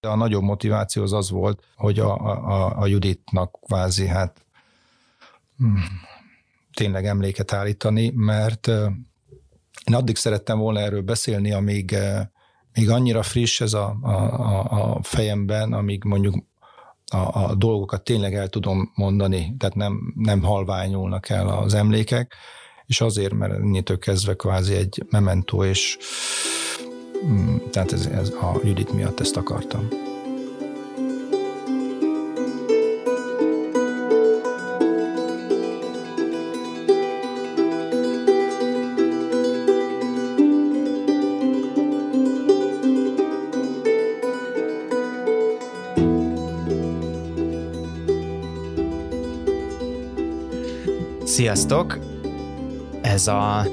A nagyobb motiváció az az volt, hogy a, a, a Juditnak kvázi hát hmm, tényleg emléket állítani, mert én addig szerettem volna erről beszélni, amíg, még annyira friss ez a, a, a, a fejemben, amíg mondjuk a, a dolgokat tényleg el tudom mondani, tehát nem, nem halványulnak el az emlékek, és azért, mert ennyitől kezdve kvázi egy mementó, és tehát ez, ez a Judit miatt ezt akartam. Sziasztok! Ez a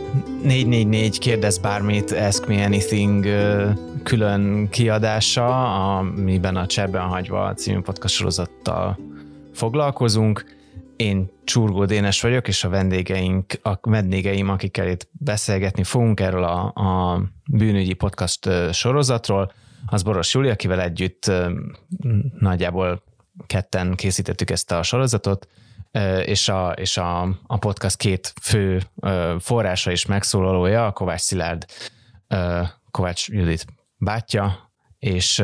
444 kérdez bármit, Ask Me Anything külön kiadása, amiben a Cserben hagyva című podcast sorozattal foglalkozunk. Én Csurgó Dénes vagyok, és a vendégeink, a vendégeim, akikkel itt beszélgetni fogunk erről a, a bűnügyi podcast sorozatról, az Boros Júli, akivel együtt nagyjából ketten készítettük ezt a sorozatot, és a, és a, a podcast két fő forrása is megszólalója, Kovács Szilárd, Kovács Judit bátyja, és,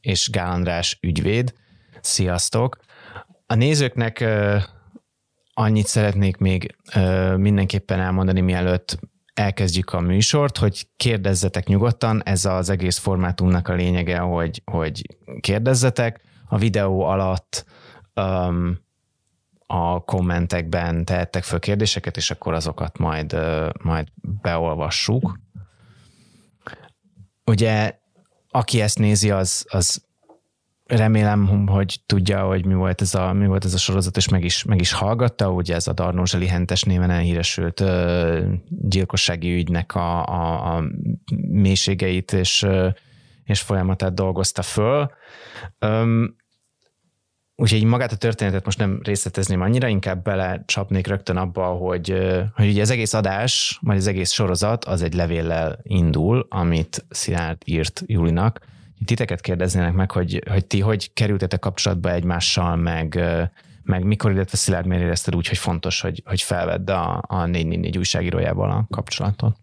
és Gál András ügyvéd. Sziasztok! A nézőknek annyit szeretnék még mindenképpen elmondani, mielőtt elkezdjük a műsort, hogy kérdezzetek nyugodtan, ez az egész formátumnak a lényege, hogy, hogy kérdezzetek. A videó alatt um, a kommentekben tehettek föl kérdéseket, és akkor azokat majd, majd beolvassuk. Ugye, aki ezt nézi, az, az remélem, hogy tudja, hogy mi volt ez a, mi volt ez a sorozat, és meg is, meg is hallgatta, ugye ez a Darnózseli Hentes néven elhíresült ö, gyilkossági ügynek a, a, a mélységeit és, és folyamatát dolgozta föl. Öm, Úgyhogy magát a történetet most nem részletezném annyira, inkább bele csapnék rögtön abba, hogy, hogy ugye az egész adás, majd az egész sorozat az egy levéllel indul, amit Szilárd írt Julinak. Titeket kérdeznének meg, hogy, hogy ti hogy kerültetek kapcsolatba egymással, meg, meg mikor, illetve Szilárd miért érezted úgy, hogy fontos, hogy, hogy felvedd a, a 444 újságírójával a kapcsolatot?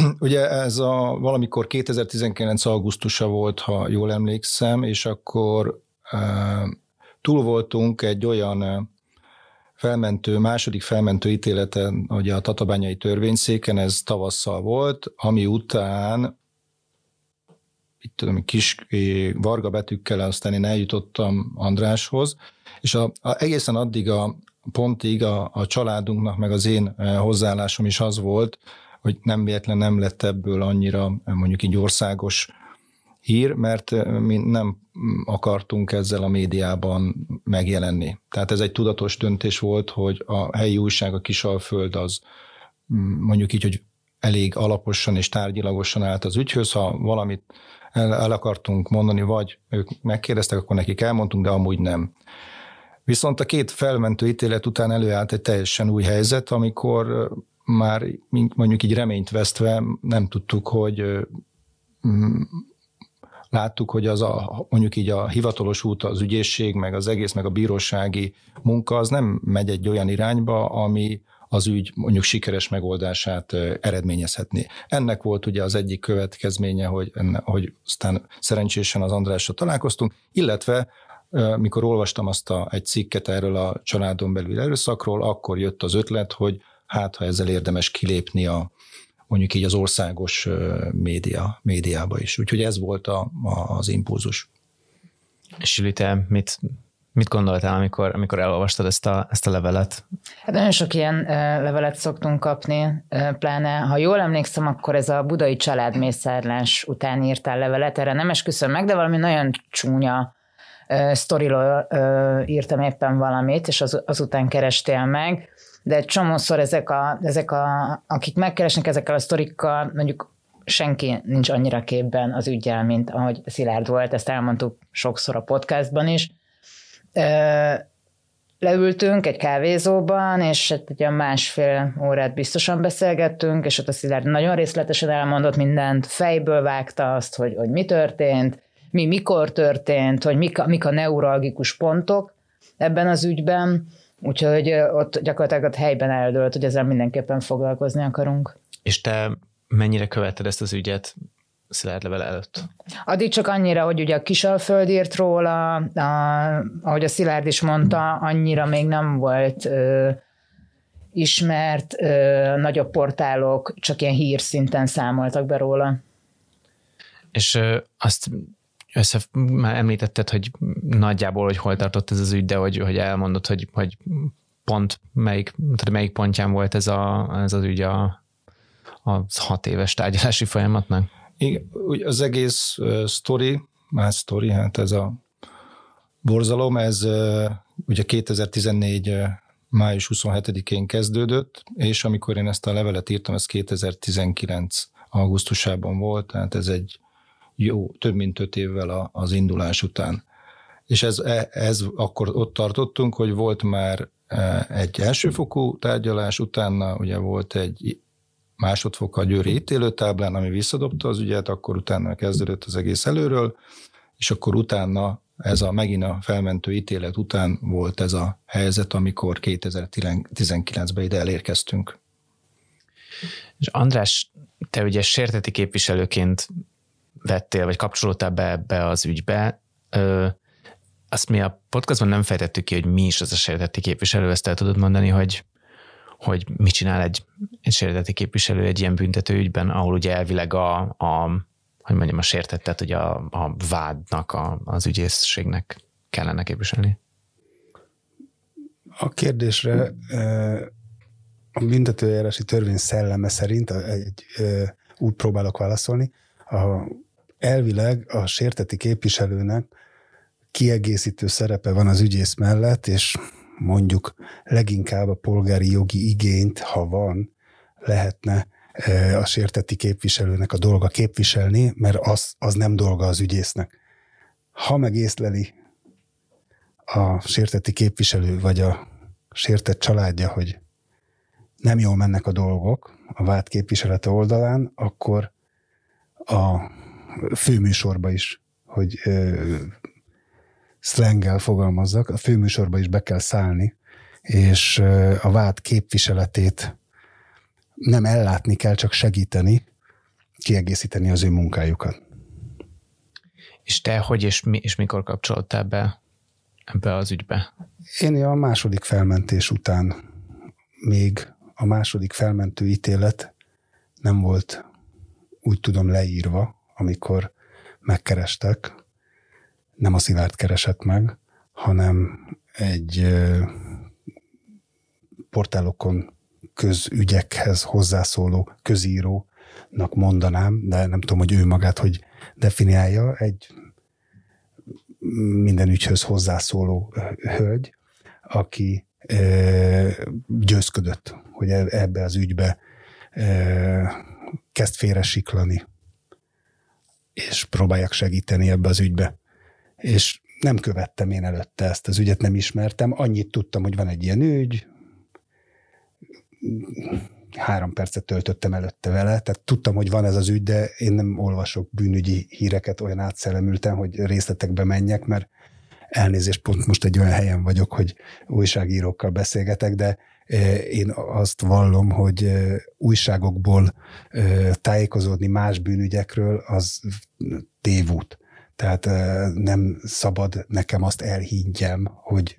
Ugye ez a valamikor 2019. augusztusa volt, ha jól emlékszem, és akkor túl voltunk egy olyan felmentő, második felmentő ítéleten, ugye a Tatabányai törvényszéken, ez tavasszal volt, ami után itt tudom, kis varga betűkkel, aztán én eljutottam Andráshoz, és a, a, egészen addig a pontig a, a családunknak, meg az én hozzáállásom is az volt, hogy nem véletlen nem lett ebből annyira mondjuk így országos hír, mert mi nem akartunk ezzel a médiában megjelenni. Tehát ez egy tudatos döntés volt, hogy a helyi újság, a Kisalföld az mondjuk így, hogy elég alaposan és tárgyilagosan állt az ügyhöz, ha valamit el, el akartunk mondani, vagy ők megkérdeztek, akkor nekik elmondtunk, de amúgy nem. Viszont a két felmentő ítélet után előállt egy teljesen új helyzet, amikor már mondjuk így reményt vesztve nem tudtuk, hogy láttuk, hogy az a, mondjuk így a hivatalos út, az ügyészség, meg az egész, meg a bírósági munka, az nem megy egy olyan irányba, ami az ügy mondjuk sikeres megoldását eredményezhetné. Ennek volt ugye az egyik következménye, hogy, enne, hogy aztán szerencsésen az Andrással találkoztunk, illetve mikor olvastam azt a, egy cikket erről a családon belül erőszakról, akkor jött az ötlet, hogy hát ha ezzel érdemes kilépni a mondjuk így az országos média, médiába is. Úgyhogy ez volt a, a, az impulzus. És Jüli, te mit, mit gondoltál, amikor, amikor elolvastad ezt a, ezt a levelet? Hát nagyon sok ilyen uh, levelet szoktunk kapni, uh, pláne, ha jól emlékszem, akkor ez a budai családmészárlás után írtál levelet, erre nem esküszöm meg, de valami nagyon csúnya uh, sztoriról uh, írtam éppen valamit, és az, azután kerestél meg de egy csomószor ezek, a, ezek a, akik megkeresnek ezekkel a sztorikkal, mondjuk senki nincs annyira képben az ügyel, mint ahogy Szilárd volt, ezt elmondtuk sokszor a podcastban is. leültünk egy kávézóban, és hát egy olyan másfél órát biztosan beszélgettünk, és ott a Szilárd nagyon részletesen elmondott mindent, fejből vágta azt, hogy, hogy mi történt, mi mikor történt, hogy mik a, mik a neuralgikus pontok ebben az ügyben, úgyhogy ott gyakorlatilag ott helyben eldőlt, hogy ezzel mindenképpen foglalkozni akarunk. És te mennyire követted ezt az ügyet Szilárd level előtt? Addig csak annyira, hogy ugye a Kisalföld írt róla, a, ahogy a Szilárd is mondta, annyira még nem volt ö, ismert, ö, nagyobb portálok csak ilyen hírszinten számoltak be róla. És ö, azt össze, már említetted, hogy nagyjából, hogy hol tartott ez az ügy, de hogy, hogy elmondod, hogy, hogy pont melyik, tehát melyik pontján volt ez, a, ez az ügy a, a hat éves tárgyalási folyamatnak? Igen, az egész story, más story, hát ez a borzalom, ez uh, ugye 2014 uh, május 27-én kezdődött, és amikor én ezt a levelet írtam, ez 2019 augusztusában volt, tehát ez egy jó, több mint öt évvel az indulás után. És ez, e, ez akkor ott tartottunk, hogy volt már egy elsőfokú tárgyalás, utána ugye volt egy másodfok a győri ítélőtáblán, ami visszadobta az ügyet, akkor utána kezdődött az egész előről, és akkor utána ez a megint a felmentő ítélet után volt ez a helyzet, amikor 2019-ben ide elérkeztünk. És András, te ugye sérteti képviselőként vettél, vagy kapcsolódtál be ebbe az ügybe. Ö, azt mi a podcastban nem fejtettük ki, hogy mi is az a sérteti képviselő, ezt el tudod mondani, hogy hogy mit csinál egy, egy sérteti képviselő egy ilyen büntető ügyben, ahol ugye elvileg a, a hogy mondjam, a sértettet, hogy a, a vádnak, a, az ügyészségnek kellene képviselni? A kérdésre a büntetőjárási törvény szelleme szerint egy, úgy próbálok válaszolni. A, elvileg a sérteti képviselőnek kiegészítő szerepe van az ügyész mellett, és mondjuk leginkább a polgári jogi igényt, ha van, lehetne e, a sérteti képviselőnek a dolga képviselni, mert az, az nem dolga az ügyésznek. Ha meg észleli a sérteti képviselő, vagy a sértett családja, hogy nem jól mennek a dolgok a vád képviselete oldalán, akkor a főműsorba is, hogy szlengel fogalmazzak, a főműsorba is be kell szállni, és a vád képviseletét nem ellátni kell, csak segíteni, kiegészíteni az ő munkájukat. És te hogy és, mi, és mikor kapcsolódtál be ebbe az ügybe? Én a második felmentés után még a második felmentő ítélet nem volt úgy tudom leírva, amikor megkerestek, nem a Szilárd keresett meg, hanem egy portálokon közügyekhez hozzászóló közírónak mondanám, de nem tudom, hogy ő magát hogy definiálja, egy minden ügyhöz hozzászóló hölgy, aki győzködött, hogy e, ebbe az ügybe kezd félre és próbálják segíteni ebbe az ügybe és nem követtem én előtte ezt az ügyet, nem ismertem. Annyit tudtam, hogy van egy ilyen ügy, három percet töltöttem előtte vele, tehát tudtam, hogy van ez az ügy, de én nem olvasok bűnügyi híreket, olyan átszellemültem, hogy részletekbe menjek, mert elnézést, pont most egy olyan helyen vagyok, hogy újságírókkal beszélgetek, de én azt vallom, hogy újságokból tájékozódni más bűnügyekről az tévút. Tehát nem szabad nekem azt elhiggyem, hogy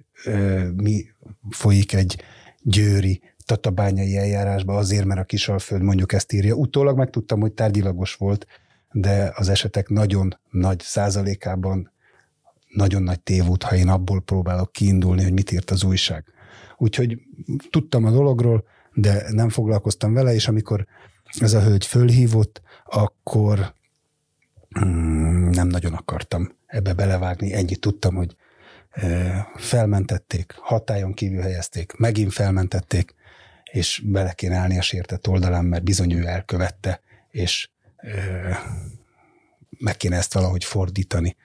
mi folyik egy győri tatabányai eljárásba azért, mert a Kisalföld mondjuk ezt írja. Utólag megtudtam, hogy tárgyilagos volt, de az esetek nagyon nagy százalékában nagyon nagy tévút, ha én abból próbálok kiindulni, hogy mit írt az újság. Úgyhogy tudtam a dologról, de nem foglalkoztam vele, és amikor ez a hölgy fölhívott, akkor Hmm, nem nagyon akartam ebbe belevágni. Ennyit tudtam, hogy felmentették, hatájon kívül helyezték, megint felmentették, és bele kéne állni a sértett oldalán, mert bizony ő elkövette, és meg kéne ezt valahogy fordítani.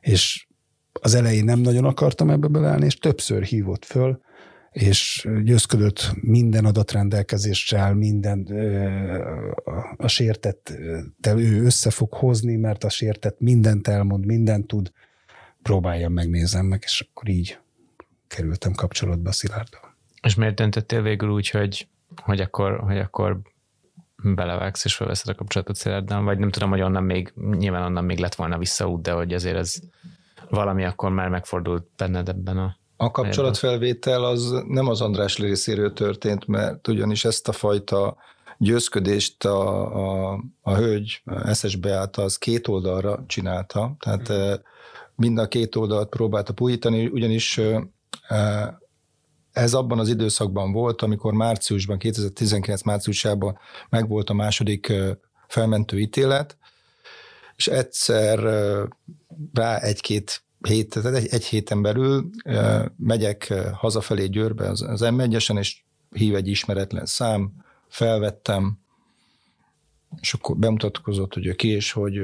És az elején nem nagyon akartam ebbe beleállni, és többször hívott föl, és győzködött minden adatrendelkezéssel, minden a sértettel ő össze fog hozni, mert a sértett mindent elmond, mindent tud, próbáljam, megnézem meg, és akkor így kerültem kapcsolatba Szilárdal. És miért döntöttél végül úgy, hogy, hogy, akkor, hogy akkor belevágsz és felveszed a kapcsolatot Szilárddal, vagy nem tudom, hogy onnan még, nyilván onnan még lett volna visszaút, de hogy azért ez valami akkor már megfordult benned ebben a a kapcsolatfelvétel az nem az András részéről történt, mert ugyanis ezt a fajta győzködést a, a, a hölgy SSB Beáta az két oldalra csinálta, tehát mm. mind a két oldalt próbálta puhítani, ugyanis ez abban az időszakban volt, amikor márciusban, 2019 márciusában megvolt a második felmentő ítélet, és egyszer rá egy-két hét, tehát egy, egy héten belül megyek hazafelé Győrbe az, az m és hív egy ismeretlen szám, felvettem, és akkor bemutatkozott, hogy ő ki, és hogy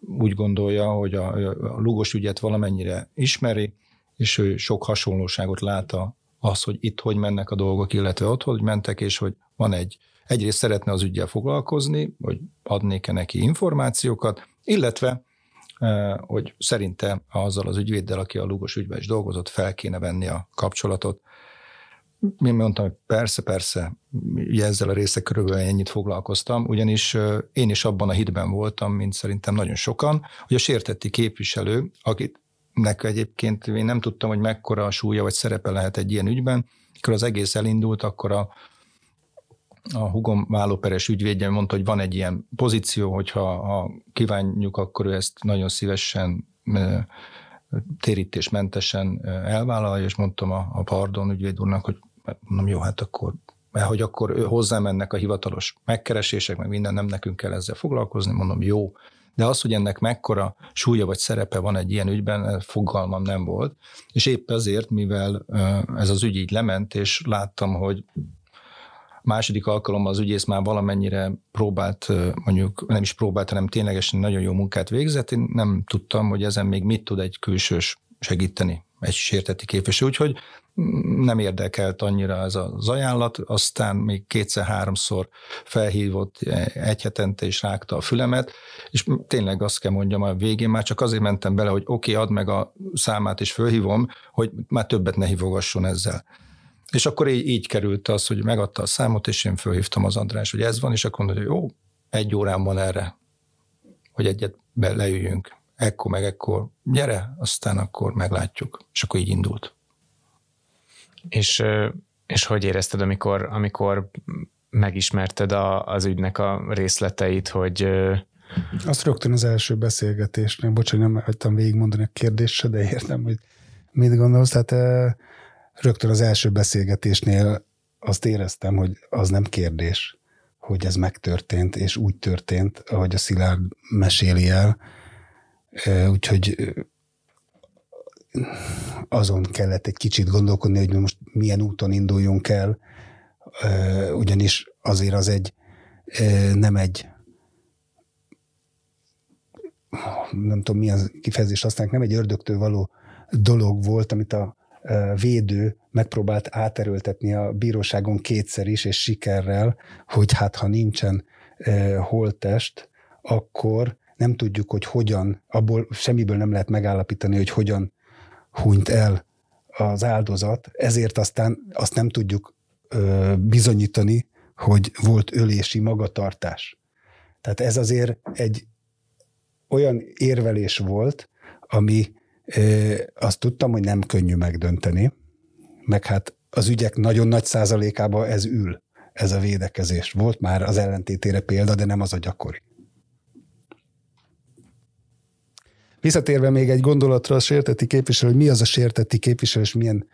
úgy gondolja, hogy a, a Lugos ügyet valamennyire ismeri, és ő sok hasonlóságot lát az, hogy itt hogy mennek a dolgok, illetve ott hogy mentek, és hogy van egy, egyrészt szeretne az ügyel foglalkozni, hogy adnék-e neki információkat, illetve hogy szerinte azzal az ügyvéddel, aki a Lugos ügyben is dolgozott, fel kéne venni a kapcsolatot. Én mondtam, hogy persze, persze, ezzel a része körülbelül ennyit foglalkoztam, ugyanis én is abban a hitben voltam, mint szerintem nagyon sokan, hogy a sértetti képviselő, akit nek egyébként én nem tudtam, hogy mekkora a súlya vagy szerepe lehet egy ilyen ügyben, amikor az egész elindult, akkor a a hugom vállóperes ügyvédje mondta, hogy van egy ilyen pozíció, hogyha ha kívánjuk, akkor ő ezt nagyon szívesen térítésmentesen elvállalja, és mondtam a, a pardon ügyvéd úrnak, hogy mondom, jó, hát akkor mert hogy akkor ő hozzámennek a hivatalos megkeresések, meg minden, nem nekünk kell ezzel foglalkozni, mondom, jó. De az, hogy ennek mekkora súlya vagy szerepe van egy ilyen ügyben, fogalmam nem volt. És épp ezért, mivel ez az ügy így lement, és láttam, hogy Második alkalommal az ügyész már valamennyire próbált, mondjuk nem is próbált, hanem ténylegesen nagyon jó munkát végzett. Én nem tudtam, hogy ezen még mit tud egy külsős segíteni, egy sérteti képviselő. Úgyhogy nem érdekelt annyira ez az ajánlat, aztán még kétszer-háromszor felhívott egy hetente és rágta a fülemet, és tényleg azt kell mondjam, a végén már csak azért mentem bele, hogy oké, okay, add meg a számát és fölhívom, hogy már többet ne hívogasson ezzel. És akkor így, így került az, hogy megadta a számot, és én fölhívtam az András, hogy ez van, és akkor mondta, hogy jó, egy órán van erre, hogy egyet leüljünk. Ekkor meg ekkor, gyere, aztán akkor meglátjuk. És akkor így indult. És, és hogy érezted, amikor, amikor megismerted a, az ügynek a részleteit, hogy... Azt rögtön az első beszélgetésnél, bocsánat, nem hagytam végigmondani a kérdésre, de értem, hogy mit gondolsz. Tehát rögtön az első beszélgetésnél azt éreztem, hogy az nem kérdés, hogy ez megtörtént, és úgy történt, ahogy a Szilárd meséli el. Úgyhogy azon kellett egy kicsit gondolkodni, hogy most milyen úton induljunk el, ugyanis azért az egy nem egy nem tudom milyen kifejezést használják, nem egy ördögtől való dolog volt, amit a védő megpróbált áterőltetni a bíróságon kétszer is, és sikerrel, hogy hát ha nincsen holttest, akkor nem tudjuk, hogy hogyan, abból semmiből nem lehet megállapítani, hogy hogyan hunyt el az áldozat, ezért aztán azt nem tudjuk bizonyítani, hogy volt ölési magatartás. Tehát ez azért egy olyan érvelés volt, ami azt tudtam, hogy nem könnyű megdönteni, meg hát az ügyek nagyon nagy százalékában ez ül, ez a védekezés. Volt már az ellentétére példa, de nem az a gyakori. Visszatérve még egy gondolatra a sérteti képviselő, hogy mi az a sérteti képviselő, és milyen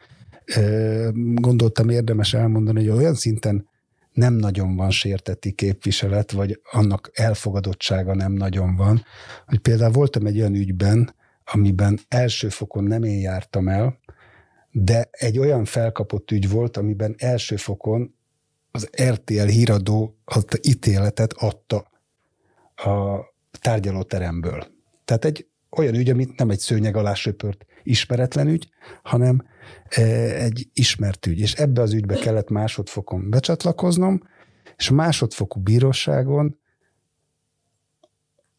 ö, gondoltam érdemes elmondani, hogy olyan szinten nem nagyon van sérteti képviselet, vagy annak elfogadottsága nem nagyon van, hogy például voltam egy olyan ügyben, amiben első fokon nem én jártam el, de egy olyan felkapott ügy volt, amiben első fokon az RTL híradó az ítéletet adta a tárgyalóteremből. Tehát egy olyan ügy, amit nem egy szőnyeg alá söpört ismeretlen ügy, hanem egy ismert ügy. És ebbe az ügybe kellett másodfokon becsatlakoznom, és a másodfokú bíróságon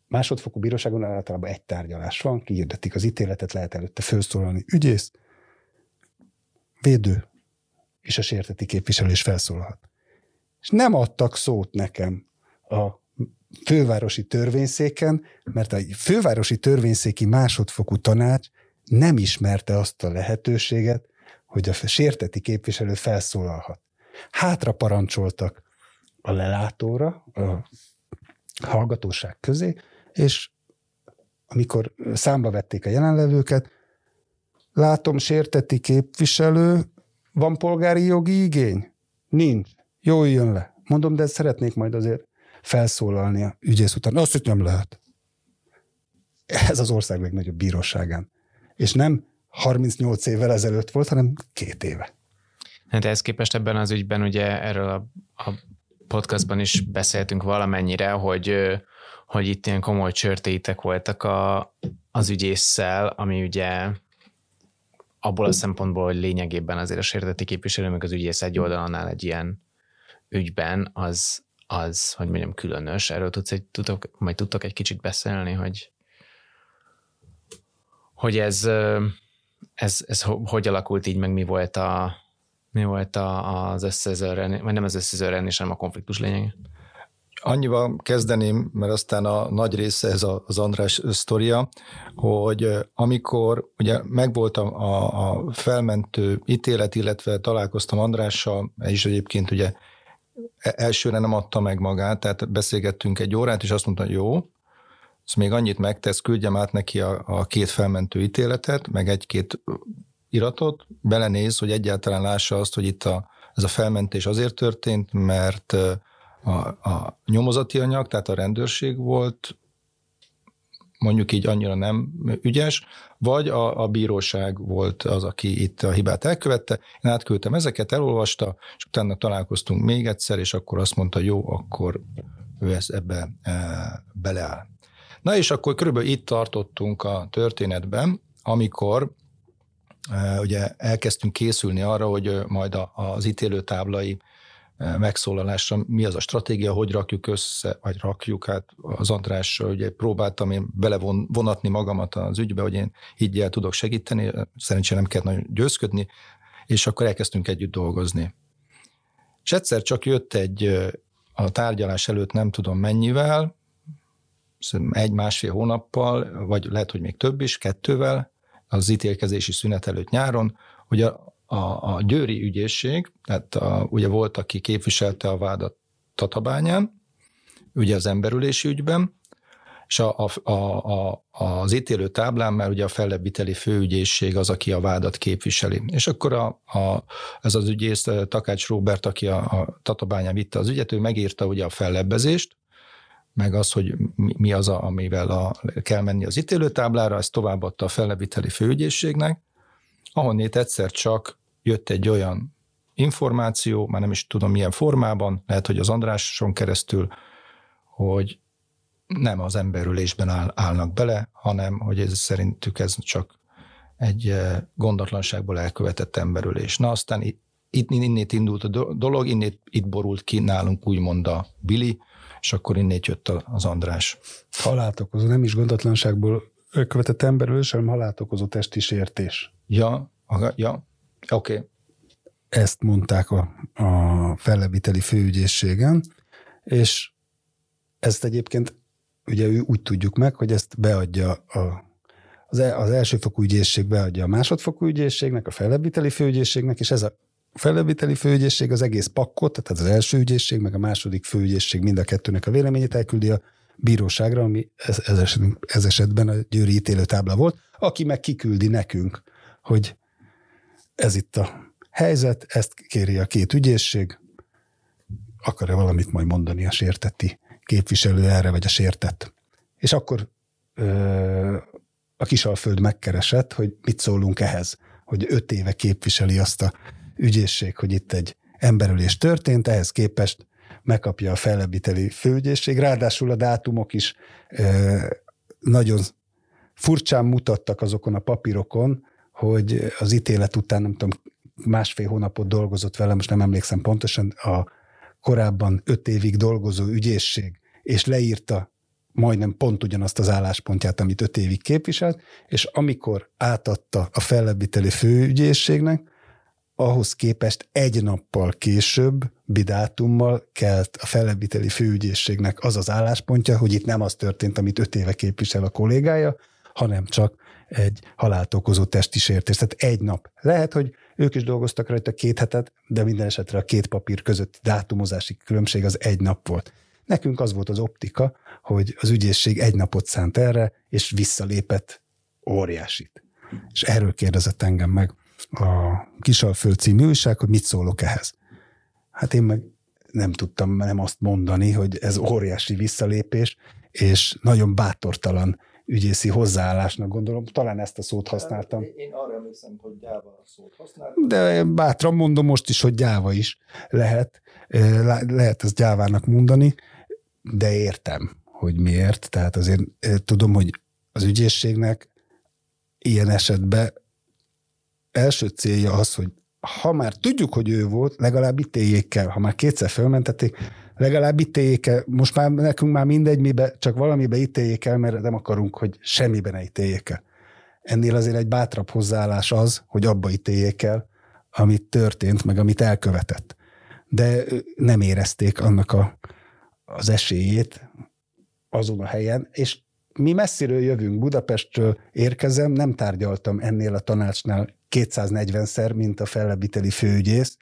másodfokú bíróságon általában egy tárgyalás van, kiirdetik az ítéletet, lehet előtte felszólalni ügyész, védő és a sérteti képviselő is felszólalhat. És nem adtak szót nekem a fővárosi törvényszéken, mert a fővárosi törvényszéki másodfokú tanács nem ismerte azt a lehetőséget, hogy a sérteti képviselő felszólalhat. Hátra parancsoltak a lelátóra, a hallgatóság közé, és amikor számba vették a jelenlevőket, látom sérteti képviselő, van polgári jogi igény? Nincs. Jó, jön le. Mondom, de szeretnék majd azért felszólalni a ügyész után. Azt, hogy nem lehet. Ez az ország legnagyobb bíróságán. És nem 38 évvel ezelőtt volt, hanem két éve. Hát ehhez képest ebben az ügyben ugye erről a, a podcastban is beszéltünk valamennyire, hogy, hogy itt ilyen komoly csörtéitek voltak a, az ügyésszel, ami ugye abból a szempontból, hogy lényegében azért a sérteti képviselő, meg az ügyész egy oldalannál egy ilyen ügyben, az, az, hogy mondjam, különös. Erről tudsz egy, tudok, majd tudtok egy kicsit beszélni, hogy, hogy ez, ez, ez hogy alakult így, meg mi volt a, mi volt a, az összezőren, vagy nem az összezőren, hanem a konfliktus lényeg? Annyival kezdeném, mert aztán a nagy része ez az András sztoria, hogy amikor ugye megvolt a, a, felmentő ítélet, illetve találkoztam Andrással, és egyébként ugye e, elsőre nem adta meg magát, tehát beszélgettünk egy órát, és azt mondta, jó, ez még annyit megtesz, küldjem át neki a, a két felmentő ítéletet, meg egy-két iratot, belenéz, hogy egyáltalán lássa azt, hogy itt a, ez a felmentés azért történt, mert a, a nyomozati anyag, tehát a rendőrség volt mondjuk így annyira nem ügyes, vagy a, a bíróság volt az, aki itt a hibát elkövette. Én átküldtem ezeket, elolvasta, és utána találkoztunk még egyszer, és akkor azt mondta, jó, akkor ő ezt ebbe e, beleáll. Na és akkor körülbelül itt tartottunk a történetben, amikor e, ugye elkezdtünk készülni arra, hogy majd a, az ítélőtáblai megszólalásra, mi az a stratégia, hogy rakjuk össze, vagy rakjuk, hát az András, ugye próbáltam én belevonatni magamat az ügybe, hogy én így tudok segíteni, szerencsére nem kell nagyon győzködni, és akkor elkezdtünk együtt dolgozni. És egyszer csak jött egy a tárgyalás előtt nem tudom mennyivel, egy-másfél hónappal, vagy lehet, hogy még több is, kettővel, az ítélkezési szünet előtt nyáron, hogy a, a, a győri ügyészség, tehát a, ugye volt, aki képviselte a vádat Tatabányán, ugye az emberülési ügyben, és a, a, a, az ítélő táblán már ugye a fellebbiteli főügyészség az, aki a vádat képviseli. És akkor a, a, ez az ügyész Takács Róbert, aki a, a Tatabányán vitte az ügyet, ő megírta ugye a fellebbezést, meg az, hogy mi, mi az, a, amivel a, kell menni az ítélőtáblára, ezt továbbadta a fellebbiteli főügyészségnek, ahonnét egyszer csak jött egy olyan információ, már nem is tudom milyen formában, lehet, hogy az Andráson keresztül, hogy nem az emberülésben áll, állnak bele, hanem hogy ez szerintük ez csak egy eh, gondatlanságból elkövetett emberülés. Na aztán itt, innét indult a dolog, innét itt borult ki nálunk úgymond a Billy, és akkor innét jött az András. Halált okozó, nem is gondatlanságból követett emberülés, hanem halált okozó testi sértés. Ja, ja, Oké. Okay. Ezt mondták a, a fellebiteli főügyészségen, és ezt egyébként ugye úgy tudjuk meg, hogy ezt beadja a, az, el, az elsőfokú ügyészség beadja a másodfokú ügyészségnek, a fellebbviteli főügyészségnek, és ez a fellebbviteli főügyészség az egész pakkot, tehát az első ügyészség, meg a második főügyészség mind a kettőnek a véleményét elküldi a bíróságra, ami ez, esetben, ez esetben a győri ítélőtábla volt, aki meg kiküldi nekünk, hogy ez itt a helyzet, ezt kéri a két ügyészség, akar-e valamit majd mondani a sértetti képviselő erre, vagy a sértett. És akkor ö, a Kisalföld megkeresett, hogy mit szólunk ehhez, hogy öt éve képviseli azt a ügyészség, hogy itt egy emberülés történt, ehhez képest megkapja a fellebbiteli főügyészség, ráadásul a dátumok is ö, nagyon furcsán mutattak azokon a papírokon, hogy az ítélet után, nem tudom, másfél hónapot dolgozott vele, most nem emlékszem pontosan, a korábban öt évig dolgozó ügyészség, és leírta majdnem pont ugyanazt az álláspontját, amit öt évig képviselt, és amikor átadta a fellebbviteli főügyészségnek, ahhoz képest egy nappal később, bidátummal kelt a fellebbviteli főügyészségnek az az álláspontja, hogy itt nem az történt, amit öt éve képvisel a kollégája, hanem csak egy halált okozó testi sértés. Tehát egy nap. Lehet, hogy ők is dolgoztak rajta két hetet, de minden esetre a két papír közötti dátumozási különbség az egy nap volt. Nekünk az volt az optika, hogy az ügyészség egy napot szánt erre, és visszalépett óriásit. És erről kérdezett engem meg a Kisalföld című újság, hogy mit szólok ehhez. Hát én meg nem tudtam nem azt mondani, hogy ez óriási visszalépés, és nagyon bátortalan ügyészi hozzáállásnak gondolom. Talán ezt a szót használtam. Én arra emlékszem, hogy gyáva szót használtam. De bátran mondom most is, hogy gyáva is lehet. Lehet ezt gyávának mondani, de értem, hogy miért. Tehát azért tudom, hogy az ügyészségnek ilyen esetben első célja az, hogy ha már tudjuk, hogy ő volt, legalább ítéljék el. Ha már kétszer fölmentették, legalább ítéljék el. Most már nekünk már mindegy, mibe, csak valamibe ítéljék el, mert nem akarunk, hogy semmiben ne ítéljék el. Ennél azért egy bátrabb hozzáállás az, hogy abba ítéljék el, amit történt, meg amit elkövetett. De nem érezték annak a, az esélyét azon a helyen, és mi messziről jövünk, Budapestről érkezem, nem tárgyaltam ennél a tanácsnál 240-szer, mint a fellebiteli főügyész.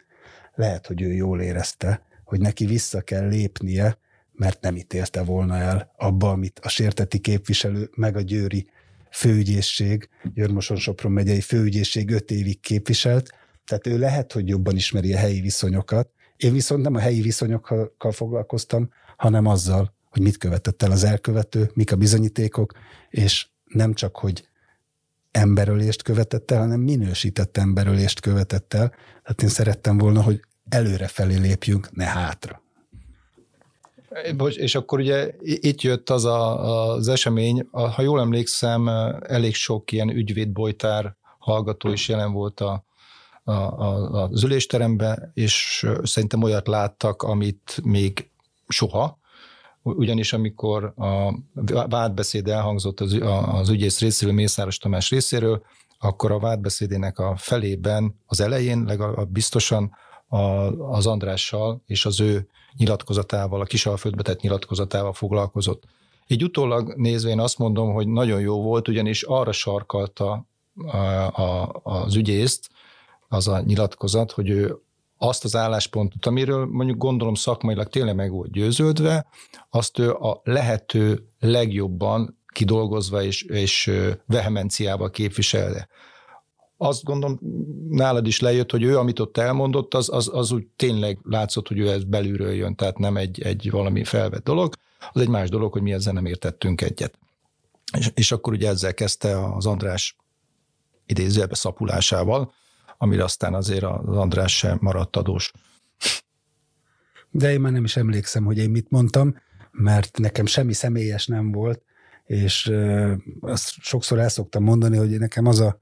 Lehet, hogy ő jól érezte, hogy neki vissza kell lépnie, mert nem ítélte volna el abba, amit a sérteti képviselő, meg a győri főügyészség, Györmoson-Sopron megyei főügyészség öt évig képviselt, tehát ő lehet, hogy jobban ismeri a helyi viszonyokat. Én viszont nem a helyi viszonyokkal foglalkoztam, hanem azzal, hogy mit követett el az elkövető, mik a bizonyítékok, és nem csak, hogy emberölést követett el, hanem minősített emberölést követett el. Tehát én szerettem volna, hogy előre felé lépjünk, ne hátra. És akkor ugye itt jött az a, az esemény, ha jól emlékszem, elég sok ilyen ügyvédbojtár hallgató is jelen volt a, a, a, az ülésteremben, és szerintem olyat láttak, amit még soha, ugyanis amikor a vádbeszéd elhangzott az, az ügyész részéről, Mészáros Tamás részéről, akkor a vádbeszédének a felében, az elején legalább biztosan a, az Andrással és az ő nyilatkozatával, a Kisalföldbe tett nyilatkozatával foglalkozott. Így utólag nézve én azt mondom, hogy nagyon jó volt, ugyanis arra sarkalta a, a, az ügyészt az a nyilatkozat, hogy ő azt az álláspontot, amiről mondjuk gondolom szakmailag tényleg meg volt győződve, azt ő a lehető legjobban kidolgozva és, és vehemenciával képviselje. Azt gondolom, nálad is lejött, hogy ő, amit ott elmondott, az, az, az úgy tényleg látszott, hogy ő ez belülről jön, tehát nem egy, egy valami felvett dolog. Az egy más dolog, hogy mi ezzel nem értettünk egyet. És, és akkor ugye ezzel kezdte az András idézőjelbe szapulásával, amire aztán azért az András sem maradt adós. De én már nem is emlékszem, hogy én mit mondtam, mert nekem semmi személyes nem volt, és azt sokszor el szoktam mondani, hogy nekem az a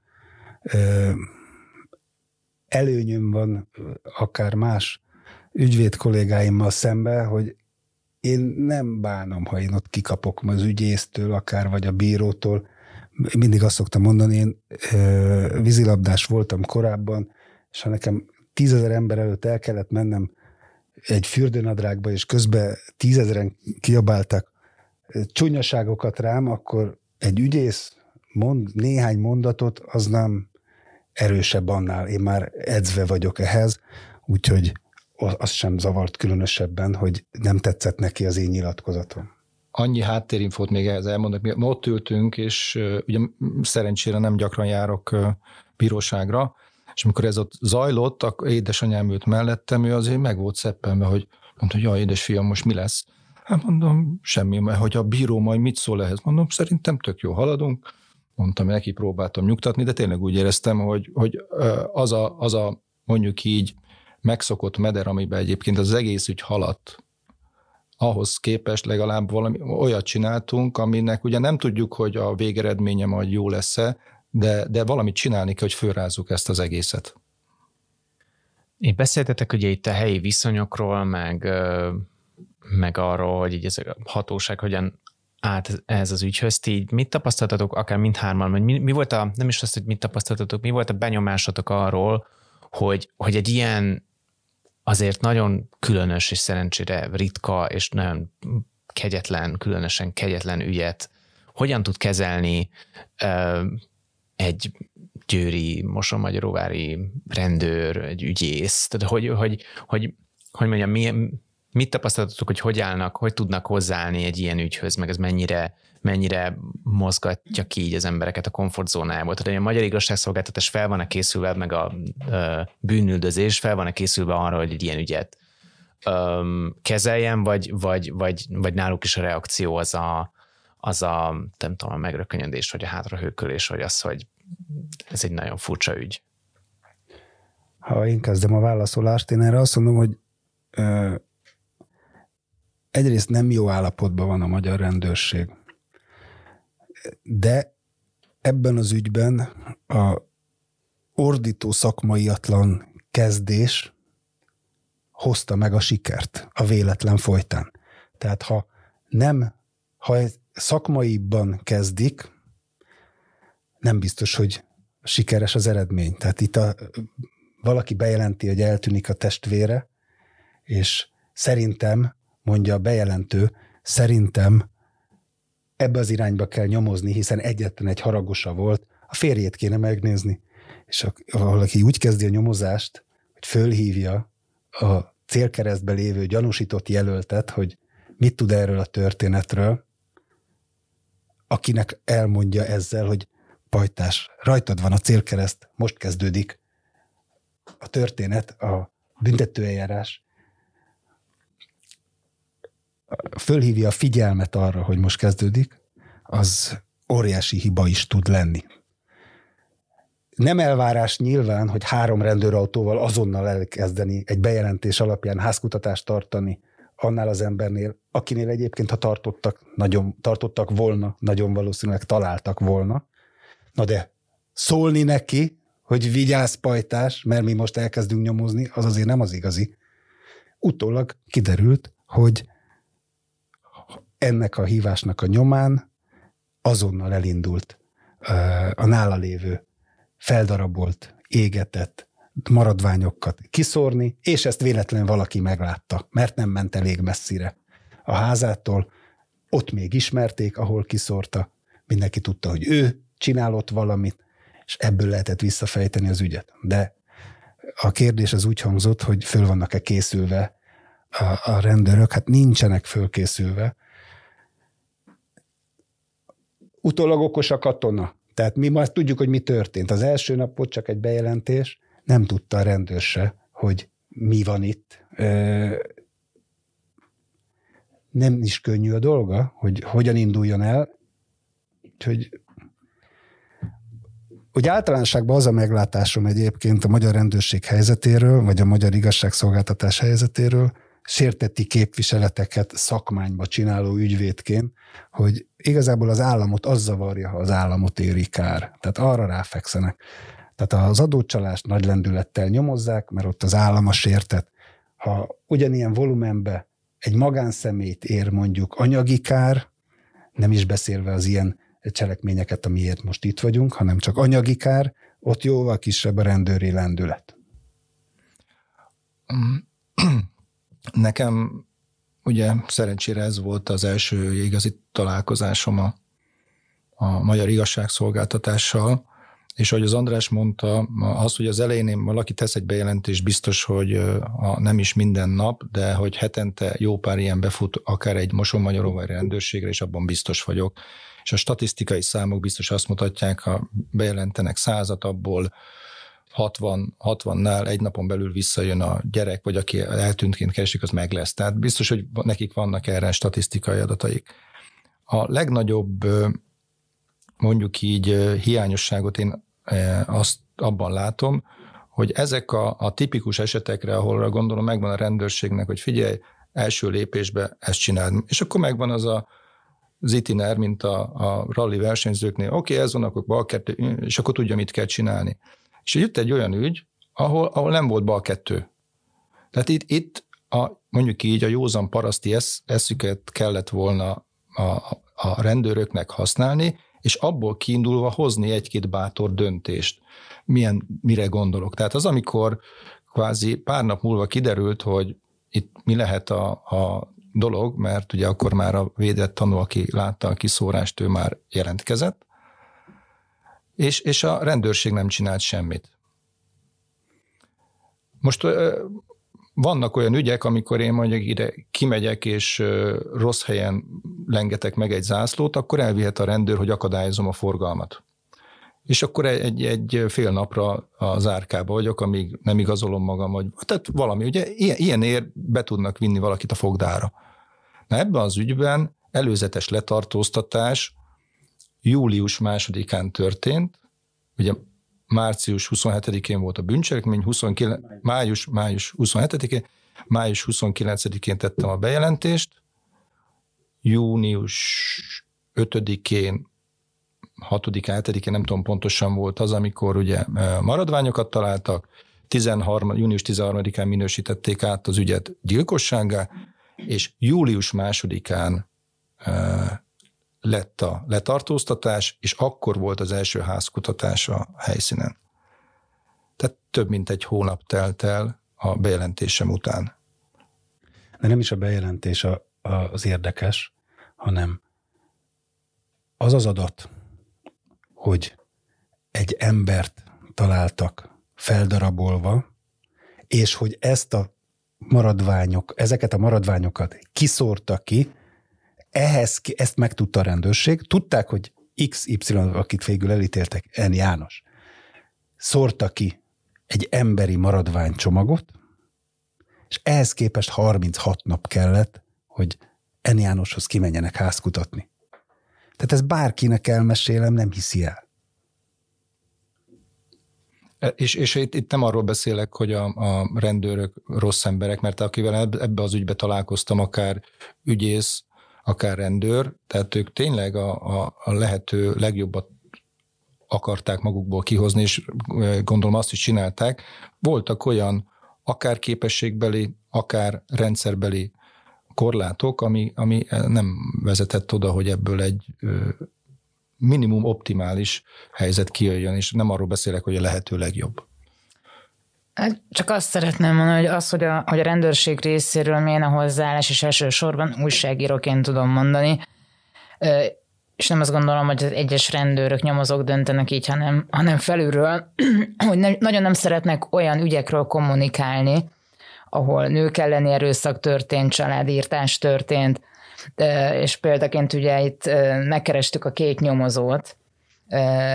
előnyöm van akár más ügyvéd kollégáimmal szembe, hogy én nem bánom, ha én ott kikapok az ügyésztől, akár vagy a bírótól, mindig azt szoktam mondani, én vízilabdás voltam korábban, és ha nekem tízezer ember előtt el kellett mennem egy fürdőnadrágba, és közben tízezeren kiabáltak csúnyaságokat rám, akkor egy ügyész mond néhány mondatot, az nem erősebb annál. Én már edzve vagyok ehhez, úgyhogy az sem zavart különösebben, hogy nem tetszett neki az én nyilatkozatom annyi háttérinfót még ehhez elmondok, mi ott ültünk, és ugye szerencsére nem gyakran járok bíróságra, és amikor ez ott zajlott, akkor édesanyám ült mellettem, ő azért meg volt szeppenve, hogy mondta, hogy jaj, édesfiam, most mi lesz? Hát mondom, semmi, mert hogy a bíró majd mit szól ehhez? Mondom, szerintem tök jó haladunk. Mondtam neki, próbáltam nyugtatni, de tényleg úgy éreztem, hogy, hogy az, a, az a mondjuk így megszokott meder, amiben egyébként az egész ügy haladt, ahhoz képest legalább valami olyat csináltunk, aminek ugye nem tudjuk, hogy a végeredménye majd jó lesz-e, de, de valamit csinálni kell, hogy fölrázzuk ezt az egészet. Én beszéltetek ugye itt a helyi viszonyokról, meg, meg arról, hogy így ez a hatóság hogyan át ez az ügyhöz. Ti így mit tapasztaltatok, akár mindhárman, vagy mi, mi volt a, nem is azt, hogy mit tapasztaltatok, mi volt a benyomásotok arról, hogy, hogy egy ilyen azért nagyon különös és szerencsére ritka és nagyon kegyetlen, különösen kegyetlen ügyet hogyan tud kezelni egy győri, mosonmagyaróvári rendőr, egy ügyész, tehát hogy, hogy, hogy, hogy mondjam, mi, mit tapasztaltatok, hogy hogy állnak, hogy tudnak hozzáállni egy ilyen ügyhöz, meg ez mennyire, mennyire mozgatja ki így az embereket a komfortzónájából. Tehát a magyar igazságszolgáltatás fel van-e készülve, meg a ö, bűnüldözés fel van-e készülve arra, hogy egy ilyen ügyet ö, kezeljen, vagy, vagy, vagy, vagy náluk is a reakció az a, az a, nem tudom, a megrökönyödés, vagy a hátrahőkölés, vagy az, hogy ez egy nagyon furcsa ügy. Ha én kezdem a válaszolást, én erre azt mondom, hogy ö, egyrészt nem jó állapotban van a magyar rendőrség, de ebben az ügyben a ordító szakmaiatlan kezdés hozta meg a sikert a véletlen folytán. Tehát ha nem, ha szakmaiban kezdik, nem biztos, hogy sikeres az eredmény. Tehát itt a, valaki bejelenti, hogy eltűnik a testvére, és szerintem, mondja a bejelentő, szerintem ebbe az irányba kell nyomozni, hiszen egyetlen egy haragosa volt, a férjét kéne megnézni. És valaki úgy kezdi a nyomozást, hogy fölhívja a célkeresztbe lévő gyanúsított jelöltet, hogy mit tud erről a történetről, akinek elmondja ezzel, hogy pajtás, rajtad van a célkereszt, most kezdődik a történet, a büntetőeljárás, fölhívja a figyelmet arra, hogy most kezdődik, az óriási hiba is tud lenni. Nem elvárás nyilván, hogy három rendőrautóval azonnal elkezdeni egy bejelentés alapján házkutatást tartani annál az embernél, akinél egyébként, ha tartottak, nagyon, tartottak volna, nagyon valószínűleg találtak volna. Na de szólni neki, hogy vigyázz pajtás, mert mi most elkezdünk nyomozni, az azért nem az igazi. Utólag kiderült, hogy ennek a hívásnak a nyomán azonnal elindult a nála lévő feldarabolt, égetett maradványokat kiszórni, és ezt véletlen valaki meglátta, mert nem ment elég messzire a házától, ott még ismerték, ahol kiszórta, mindenki tudta, hogy ő csinálott valamit, és ebből lehetett visszafejteni az ügyet. De a kérdés az úgy hangzott, hogy föl vannak-e készülve a, a rendőrök, hát nincsenek fölkészülve, utólag okos a katona. Tehát mi már tudjuk, hogy mi történt. Az első napot csak egy bejelentés, nem tudta a rendőr hogy mi van itt. Nem is könnyű a dolga, hogy hogyan induljon el. Úgyhogy hogy általánosságban az a meglátásom egyébként a magyar rendőrség helyzetéről, vagy a magyar igazságszolgáltatás helyzetéről, sérteti képviseleteket szakmányba csináló ügyvédként, hogy igazából az államot az zavarja, ha az államot éri kár. Tehát arra ráfekszenek. Tehát az adócsalást nagy lendülettel nyomozzák, mert ott az állam a sértett. Ha ugyanilyen volumenbe egy magánszemélyt ér mondjuk anyagi kár, nem is beszélve az ilyen cselekményeket, amiért most itt vagyunk, hanem csak anyagi kár, ott jóval kisebb a rendőri lendület. Nekem ugye szerencsére ez volt az első igazi találkozásom a, a magyar igazságszolgáltatással, és ahogy az András mondta, az, hogy az elején valaki tesz egy bejelentést, biztos, hogy a, nem is minden nap, de hogy hetente jó pár ilyen befut, akár egy vagy rendőrségre, és abban biztos vagyok. És a statisztikai számok biztos azt mutatják, ha bejelentenek százat, abból 60, 60-nál egy napon belül visszajön a gyerek, vagy aki eltűntként keresik, az meg lesz. Tehát biztos, hogy nekik vannak erre statisztikai adataik. A legnagyobb mondjuk így hiányosságot én azt abban látom, hogy ezek a, a tipikus esetekre, ahol gondolom megvan a rendőrségnek, hogy figyelj, első lépésbe ezt csinálni. És akkor megvan az a az itiner, mint a, a rally versenyzőknél. Oké, okay, ez van, akkor bal kettő, és akkor tudja, mit kell csinálni. És jött egy olyan ügy, ahol, ahol nem volt bal kettő. Tehát itt, itt a, mondjuk így a józan paraszti esz, eszüket kellett volna a, a rendőröknek használni, és abból kiindulva hozni egy-két bátor döntést. Milyen, mire gondolok? Tehát az, amikor kvázi pár nap múlva kiderült, hogy itt mi lehet a, a dolog, mert ugye akkor már a védett tanú, aki látta a kiszórást, ő már jelentkezett, és, és a rendőrség nem csinált semmit. Most vannak olyan ügyek, amikor én mondjuk ide kimegyek, és rossz helyen lengetek meg egy zászlót, akkor elvihet a rendőr, hogy akadályozom a forgalmat. És akkor egy, egy fél napra az árkába vagyok, amíg nem igazolom magam, vagy tehát valami, ugye ilyen, ilyenért be tudnak vinni valakit a fogdára. Na ebben az ügyben előzetes letartóztatás július másodikán történt, ugye március 27-én volt a bűncselekmény, 29, május, május 27-én, május 29-én tettem a bejelentést, június 5-én, 6-án, 7-én, nem tudom pontosan volt az, amikor ugye maradványokat találtak, 13, június 13-án minősítették át az ügyet gyilkosságá, és július másodikán lett a letartóztatás, és akkor volt az első házkutatás a helyszínen. Tehát több mint egy hónap telt el a bejelentésem után. De nem is a bejelentés a, a, az érdekes, hanem az az adat, hogy egy embert találtak feldarabolva, és hogy ezt a maradványok, ezeket a maradványokat kiszórta ki, ehhez, ezt megtudta a rendőrség, tudták, hogy XY, akit végül elítéltek, N. János, szórta ki egy emberi maradványcsomagot, és ehhez képest 36 nap kellett, hogy N. Jánoshoz kimenjenek házkutatni. Tehát ez bárkinek elmesélem, nem hiszi el. E, és, és itt, itt nem arról beszélek, hogy a, a rendőrök rossz emberek, mert akivel ebbe az ügybe találkoztam, akár ügyész, akár rendőr, tehát ők tényleg a, a, a lehető legjobbat akarták magukból kihozni, és gondolom azt is csinálták. Voltak olyan akár képességbeli, akár rendszerbeli korlátok, ami, ami nem vezetett oda, hogy ebből egy minimum optimális helyzet kijöjjön, és nem arról beszélek, hogy a lehető legjobb. Hát csak azt szeretném mondani, hogy az, hogy a, hogy a rendőrség részéről milyen a hozzáállás, és elsősorban újságíróként tudom mondani, és nem azt gondolom, hogy az egyes rendőrök, nyomozók döntenek így, hanem, hanem felülről, hogy ne, nagyon nem szeretnek olyan ügyekről kommunikálni, ahol nők elleni erőszak történt, családírtás történt, és példaként ugye itt megkerestük a két nyomozót,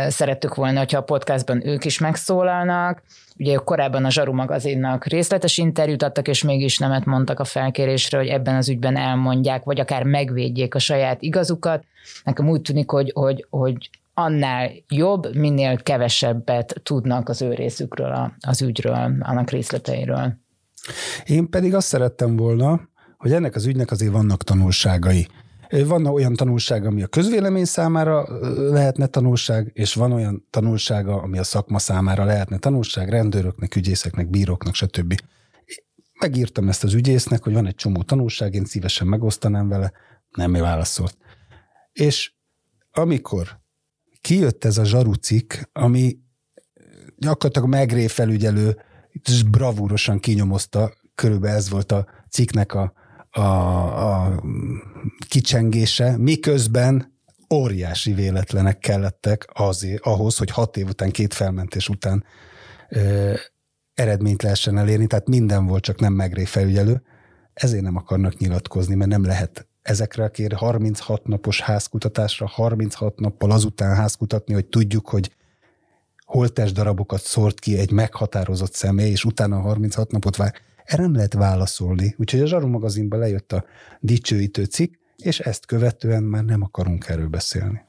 szerettük volna, hogyha a podcastban ők is megszólalnak. Ugye korábban a Zsaru magazinnak részletes interjút adtak, és mégis nemet mondtak a felkérésre, hogy ebben az ügyben elmondják, vagy akár megvédjék a saját igazukat. Nekem úgy tűnik, hogy, hogy, hogy annál jobb, minél kevesebbet tudnak az ő részükről, az ügyről, annak részleteiről. Én pedig azt szerettem volna, hogy ennek az ügynek azért vannak tanulságai. Van olyan tanulság, ami a közvélemény számára lehetne tanulság, és van olyan tanulsága, ami a szakma számára lehetne tanulság, rendőröknek, ügyészeknek, bíróknak, stb. Megírtam ezt az ügyésznek, hogy van egy csomó tanulság, én szívesen megosztanám vele, nem válaszolt. És amikor kijött ez a zsarucik, ami gyakorlatilag a megré felügyelő és bravúrosan kinyomozta, körülbelül ez volt a cikknek a, a, a kicsengése, miközben óriási véletlenek kellettek azért, ahhoz, hogy hat év után, két felmentés után ö, eredményt lehessen elérni, tehát minden volt, csak nem megré felügyelő. Ezért nem akarnak nyilatkozni, mert nem lehet ezekre a kér 36 napos házkutatásra, 36 nappal azután házkutatni, hogy tudjuk, hogy holtest darabokat szórt ki egy meghatározott személy, és utána 36 napot vár. Erre nem lehet válaszolni. Úgyhogy a Zsaru magazinban lejött a dicsőítő cikk, és ezt követően már nem akarunk erről beszélni.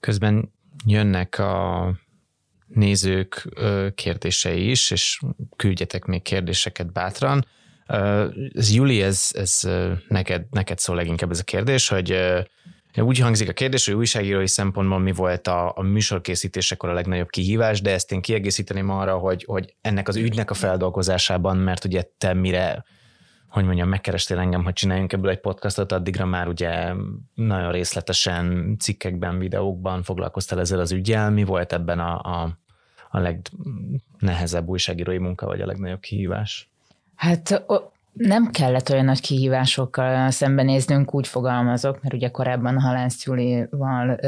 Közben jönnek a nézők kérdései is, és küldjetek még kérdéseket bátran. Ez Juli, ez, ez neked, neked szól leginkább ez a kérdés, hogy úgy hangzik a kérdés, hogy újságírói szempontból mi volt a, a műsorkészítésekor a legnagyobb kihívás, de ezt én kiegészíteném arra, hogy, hogy ennek az ügynek a feldolgozásában, mert ugye te mire hogy mondjam, megkerestél engem, hogy csináljunk ebből egy podcastot, addigra már ugye nagyon részletesen cikkekben, videókban foglalkoztál ezzel az ügyel. Mi volt ebben a, a, a legnehezebb újságírói munka, vagy a legnagyobb kihívás? Hát nem kellett olyan nagy kihívásokkal szembenéznünk, úgy fogalmazok, mert ugye korábban Halánsz Julival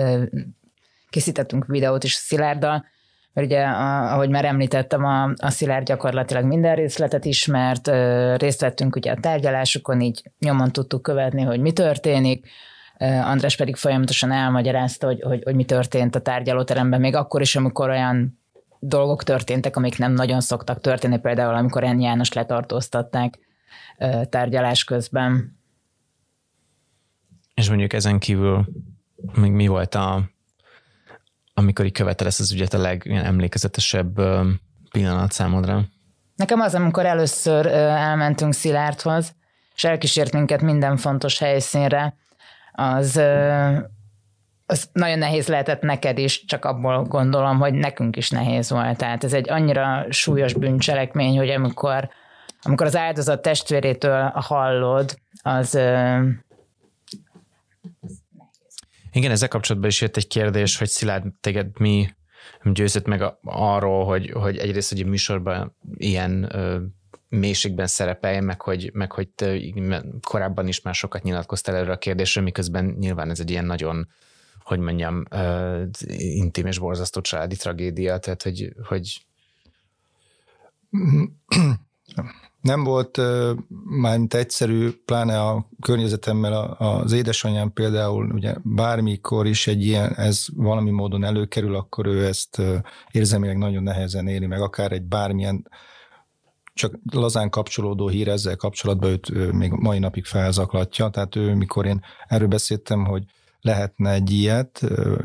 készítettünk videót is Szilárddal, mert ugye, ahogy már említettem, a, a Szilárd gyakorlatilag minden részletet ismert, részt vettünk ugye a tárgyalásokon, így nyomon tudtuk követni, hogy mi történik, András pedig folyamatosan elmagyarázta, hogy, hogy, hogy mi történt a tárgyalóteremben, még akkor is, amikor olyan dolgok történtek, amik nem nagyon szoktak történni, például amikor Enn János letartóztatták tárgyalás közben. És mondjuk ezen kívül még mi volt a, amikor így követel ezt az ügyet a legemlékezetesebb pillanat számodra? Nekem az, amikor először elmentünk Szilárdhoz, és elkísért minket minden fontos helyszínre, az, az nagyon nehéz lehetett neked is, csak abból gondolom, hogy nekünk is nehéz volt. Tehát ez egy annyira súlyos bűncselekmény, hogy amikor amikor az áldozat testvérétől hallod, az igen, ezzel kapcsolatban is jött egy kérdés, hogy Szilárd, téged mi győzött meg arról, hogy, hogy egyrészt hogy a műsorban ilyen ö, mélységben szerepeljen, meg hogy, meg hogy te korábban is már sokat nyilatkoztál erről a kérdésről, miközben nyilván ez egy ilyen nagyon, hogy mondjam, ö, intim és borzasztó családi tragédia, tehát hogy, hogy nem volt mármint egyszerű, pláne a környezetemmel az édesanyám például, ugye bármikor is egy ilyen, ez valami módon előkerül, akkor ő ezt érzelmileg nagyon nehezen éli meg, akár egy bármilyen csak lazán kapcsolódó hír ezzel kapcsolatban őt még mai napig felzaklatja, tehát ő, mikor én erről beszéltem, hogy lehetne egy ilyet,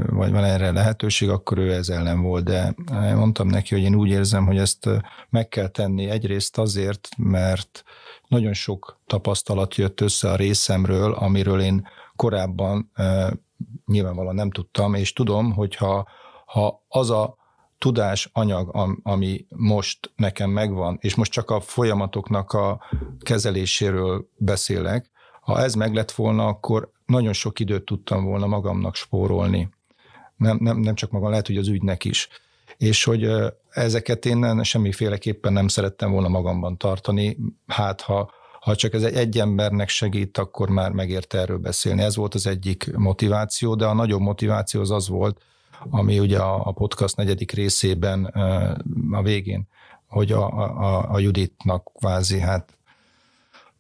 vagy van erre lehetőség, akkor ő ez ellen volt, de mondtam neki, hogy én úgy érzem, hogy ezt meg kell tenni. Egyrészt azért, mert nagyon sok tapasztalat jött össze a részemről, amiről én korábban nyilvánvalóan nem tudtam, és tudom, hogy ha, ha az a tudás anyag, ami most nekem megvan, és most csak a folyamatoknak a kezeléséről beszélek, ha ez meg lett volna, akkor nagyon sok időt tudtam volna magamnak spórolni. Nem, nem, nem csak magam, lehet, hogy az ügynek is. És hogy ezeket én semmiféleképpen nem szerettem volna magamban tartani, hát ha, ha csak ez egy, embernek segít, akkor már megérte erről beszélni. Ez volt az egyik motiváció, de a nagyobb motiváció az az volt, ami ugye a, a podcast negyedik részében a végén, hogy a, a, a Juditnak kvázi hát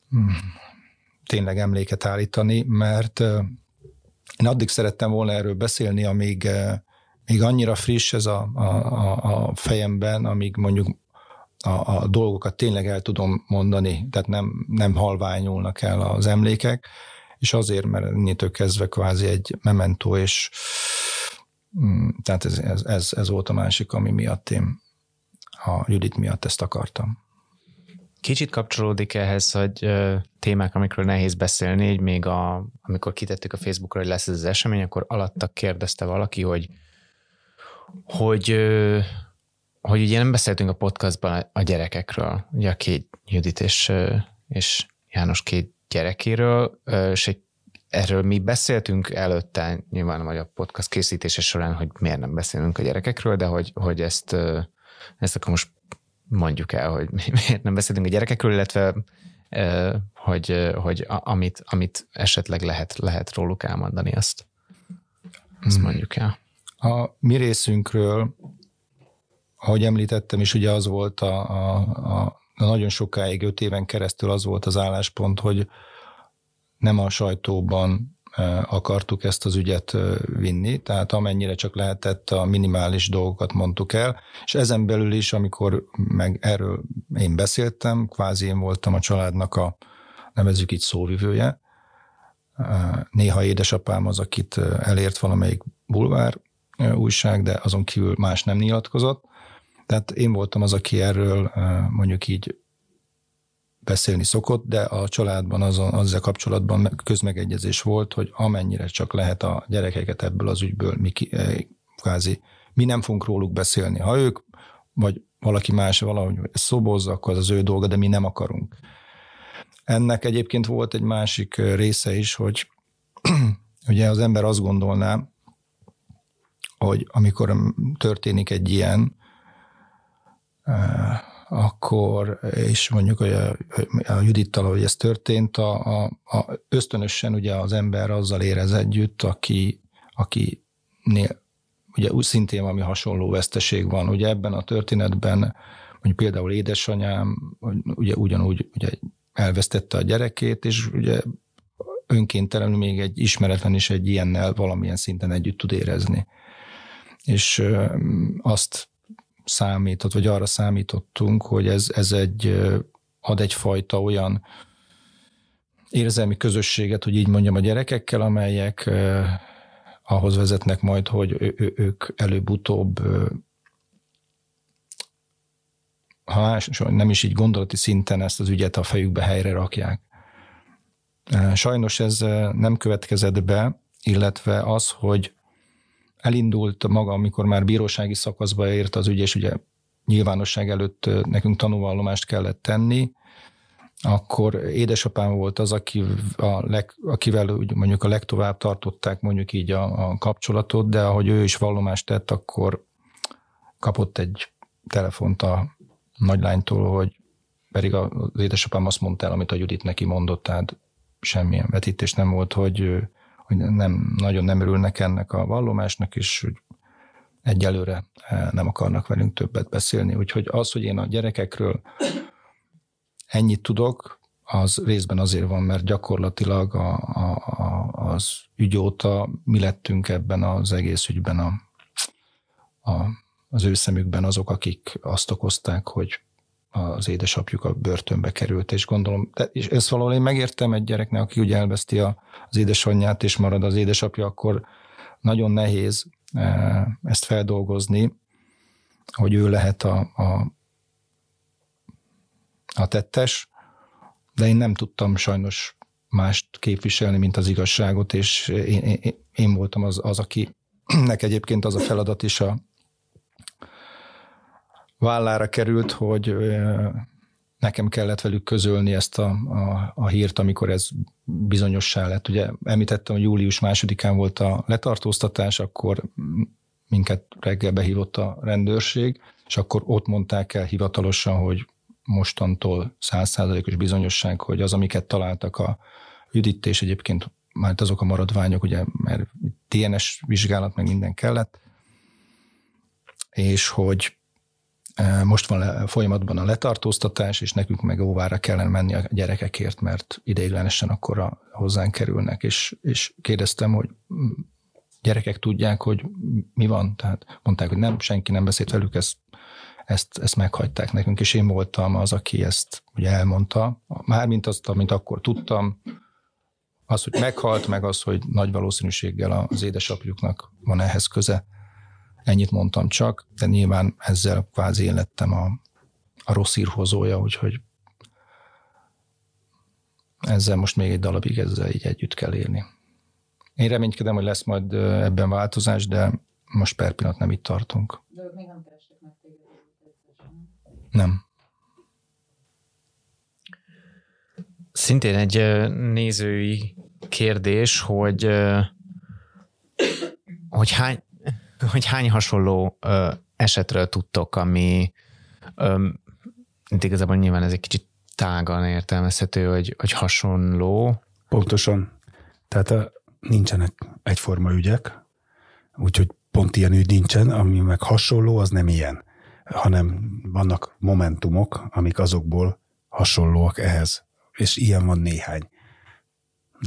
hmm, tényleg emléket állítani, mert én addig szerettem volna erről beszélni, amíg még annyira friss ez a, a, a fejemben, amíg mondjuk a, a dolgokat tényleg el tudom mondani, tehát nem, nem halványulnak el az emlékek, és azért, mert ennyitől kezdve kvázi egy mementó, és mm, tehát ez, ez, ez, ez volt a másik, ami miatt én a Judit miatt ezt akartam. Kicsit kapcsolódik ehhez, hogy ö, témák, amikről nehéz beszélni, így még a, amikor kitettük a Facebookra, hogy lesz ez az esemény, akkor alatta kérdezte valaki, hogy hogy, ö, hogy ugye nem beszéltünk a podcastban a gyerekekről, ugye a két Judit és, és János két gyerekéről, és egy, erről mi beszéltünk előtte, nyilván vagy a podcast készítése során, hogy miért nem beszélünk a gyerekekről, de hogy, hogy ezt, ezt akkor most mondjuk el, hogy miért nem beszélünk a gyerekekről, illetve hogy, hogy amit, amit esetleg lehet, lehet róluk elmondani, azt, azt hmm. mondjuk el. A mi részünkről, ahogy említettem is, ugye az volt a, a, a, a nagyon sokáig, öt éven keresztül az volt az álláspont, hogy nem a sajtóban akartuk ezt az ügyet vinni, tehát amennyire csak lehetett a minimális dolgokat mondtuk el, és ezen belül is, amikor meg erről én beszéltem, kvázi én voltam a családnak a, nevezük így szóvivője, néha édesapám az, akit elért valamelyik bulvár újság, de azon kívül más nem nyilatkozott. Tehát én voltam az, aki erről mondjuk így beszélni szokott, de a családban azon, azzal kapcsolatban közmegegyezés volt, hogy amennyire csak lehet a gyerekeket ebből az ügyből mi ki, kvázi, mi nem fogunk róluk beszélni. Ha ők, vagy valaki más valahogy szobozza, akkor az az ő dolga, de mi nem akarunk. Ennek egyébként volt egy másik része is, hogy ugye az ember azt gondolná, hogy amikor történik egy ilyen, akkor, és mondjuk hogy a, a Judittal, hogy ez történt, a, a, a ösztönösen ugye az ember azzal érez együtt, aki, aki nél, ugye úgy szintén valami hasonló veszteség van. Ugye ebben a történetben, mondjuk például édesanyám ugye ugyanúgy ugye elvesztette a gyerekét, és ugye önkéntelenül még egy ismeretlen is egy ilyennel valamilyen szinten együtt tud érezni. És azt számított, vagy arra számítottunk, hogy ez, ez egy, ad egyfajta olyan érzelmi közösséget, hogy így mondjam a gyerekekkel, amelyek ahhoz vezetnek majd, hogy ő, ők előbb-utóbb ha nem is így gondolati szinten ezt az ügyet a fejükbe helyre rakják. Sajnos ez nem következett be, illetve az, hogy elindult maga, amikor már bírósági szakaszba ért az ügy, és ugye nyilvánosság előtt nekünk tanúvallomást kellett tenni, akkor édesapám volt az, aki a leg, akivel úgy mondjuk a legtovább tartották mondjuk így a, a kapcsolatot, de ahogy ő is vallomást tett, akkor kapott egy telefont a nagylánytól, hogy pedig az édesapám azt mondta el, amit a Judit neki mondott, tehát semmilyen vetítés nem volt, hogy, hogy nem, nagyon nem örülnek ennek a vallomásnak, és hogy egyelőre eh, nem akarnak velünk többet beszélni. Úgyhogy az, hogy én a gyerekekről ennyit tudok, az részben azért van, mert gyakorlatilag a, a, a, az ügy óta mi lettünk ebben az egész ügyben a, a, az ő szemükben azok, akik azt okozták, hogy az édesapjuk a börtönbe került, és gondolom, és ezt valahol én megértem egy gyereknek, aki ugye elveszti a, az édesanyját, és marad az édesapja, akkor nagyon nehéz e, ezt feldolgozni, hogy ő lehet a, a, a tettes, de én nem tudtam sajnos mást képviselni, mint az igazságot, és én, én, én voltam az, az, akinek egyébként az a feladat is a, vállára került, hogy nekem kellett velük közölni ezt a, a, a hírt, amikor ez bizonyossá lett. Ugye említettem, hogy július másodikán volt a letartóztatás, akkor minket reggel behívott a rendőrség, és akkor ott mondták el hivatalosan, hogy mostantól százszázalékos bizonyosság, hogy az, amiket találtak a üdítés, egyébként már azok a maradványok, ugye, mert DNS vizsgálat, meg minden kellett, és hogy most van folyamatban a letartóztatás, és nekünk meg óvára kellene menni a gyerekekért, mert ideiglenesen akkor a, hozzánk kerülnek, és, és kérdeztem, hogy gyerekek tudják, hogy mi van, tehát mondták, hogy nem, senki nem beszélt velük, ezt, ezt, ezt meghagyták nekünk, és én voltam az, aki ezt ugye elmondta, mármint azt, amit akkor tudtam, az, hogy meghalt, meg az, hogy nagy valószínűséggel az édesapjuknak van ehhez köze, Ennyit mondtam csak, de nyilván ezzel kvázi én lettem a, a rossz írhozója, úgyhogy ezzel most még egy darabig ezzel így együtt kell élni. Én reménykedem, hogy lesz majd ebben változás, de most per pillanat nem itt tartunk. De még nem kerestek meg téged? Nem. Szintén egy nézői kérdés, hogy hogy hány, hogy hány hasonló ö, esetről tudtok, ami ö, igazából nyilván ez egy kicsit tágan értelmezhető, hogy, hogy hasonló. Pontosan. Tehát nincsenek egyforma ügyek, úgyhogy pont ilyen ügy nincsen, ami meg hasonló, az nem ilyen, hanem vannak momentumok, amik azokból hasonlóak ehhez. És ilyen van néhány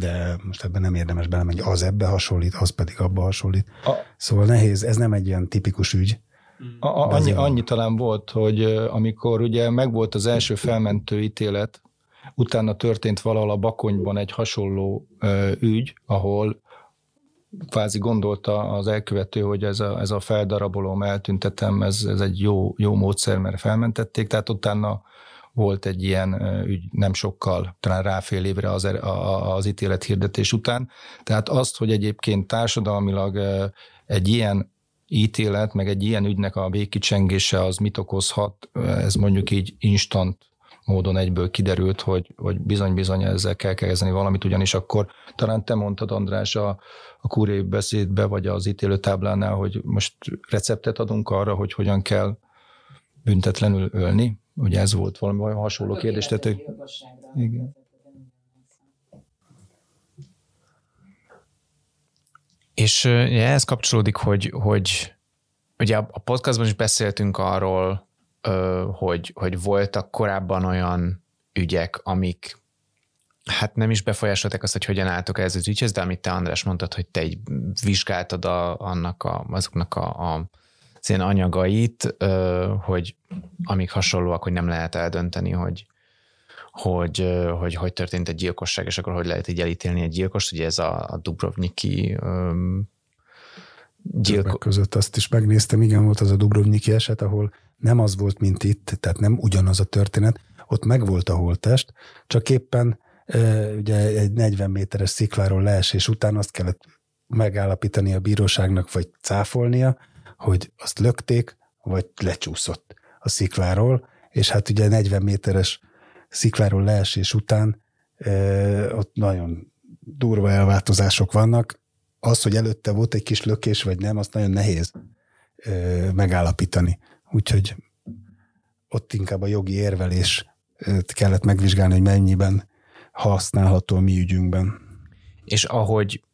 de most ebben nem érdemes belemenni, az ebbe hasonlít, az pedig abba hasonlít. A, szóval nehéz, ez nem egy ilyen tipikus ügy. A, a, annyi, annyi talán volt, hogy amikor ugye megvolt az első felmentő ítélet, utána történt valahol a Bakonyban egy hasonló ö, ügy, ahol kvázi gondolta az elkövető, hogy ez a, ez a feldarabolóm, eltüntetem, ez, ez egy jó, jó módszer, mert felmentették, tehát utána volt egy ilyen ügy nem sokkal, talán rá fél évre az, er, az ítélet hirdetés után. Tehát azt, hogy egyébként társadalmilag egy ilyen ítélet, meg egy ilyen ügynek a végkicsengése az mit okozhat, ez mondjuk így instant módon egyből kiderült, hogy, hogy bizony-bizony ezzel kell kezdeni valamit, ugyanis akkor talán te mondtad, András, a, a kúriai beszédbe, vagy az ítélőtáblánál, hogy most receptet adunk arra, hogy hogyan kell büntetlenül ölni. Ugye ez volt valami hasonló kérdés. Tehát, igen. És ja, ez kapcsolódik, hogy, hogy ugye a podcastban is beszéltünk arról, hogy, hogy voltak korábban olyan ügyek, amik hát nem is befolyásolták azt, hogy hogyan álltok ez az ügyhez, de amit te András mondtad, hogy te egy vizsgáltad a, annak a, azoknak a, a ilyen anyagait, hogy amik hasonlóak, hogy nem lehet eldönteni, hogy hogy, hogy hogy történt egy gyilkosság, és akkor hogy lehet így elítélni egy gyilkost, ugye ez a, a Dubrovniki gyilkos. között azt is megnéztem, igen, volt az a Dubrovniki eset, ahol nem az volt, mint itt, tehát nem ugyanaz a történet, ott megvolt a holtest, csak éppen ugye egy 40 méteres szikláról leesés után azt kellett megállapítani a bíróságnak, vagy cáfolnia, hogy azt lökték, vagy lecsúszott a szikláról, és hát ugye 40 méteres szikláról leesés után ott nagyon durva elváltozások vannak. Az, hogy előtte volt egy kis lökés, vagy nem, azt nagyon nehéz megállapítani. Úgyhogy ott inkább a jogi érvelés kellett megvizsgálni, hogy mennyiben használható a mi ügyünkben. És ahogy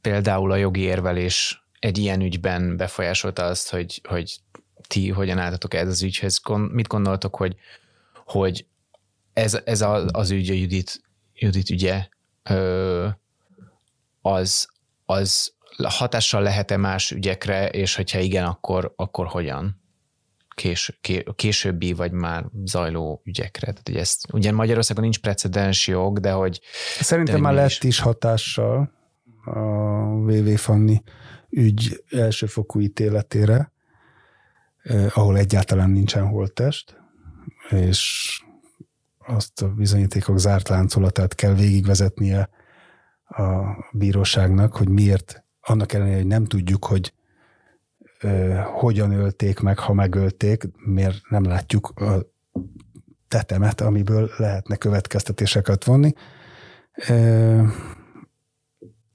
például a jogi érvelés egy ilyen ügyben befolyásolta azt, hogy, hogy ti hogyan álltatok ez az ügyhez, mit gondoltok, hogy, hogy ez, ez a, az ügy, a Judit, Judit ügye, az, az hatással lehet-e más ügyekre, és hogyha igen, akkor, akkor hogyan? Kés, későbbi vagy már zajló ügyekre. Tehát, hogy ezt, ugye Magyarországon nincs precedens jog, de hogy... Szerintem de már lett is. is hatással a VV Fanni ügy elsőfokú ítéletére, ahol egyáltalán nincsen holttest, és azt a bizonyítékok zárt láncolatát kell végigvezetnie a bíróságnak, hogy miért, annak ellenére, hogy nem tudjuk, hogy hogyan ölték meg, ha megölték, miért nem látjuk a tetemet, amiből lehetne következtetéseket vonni.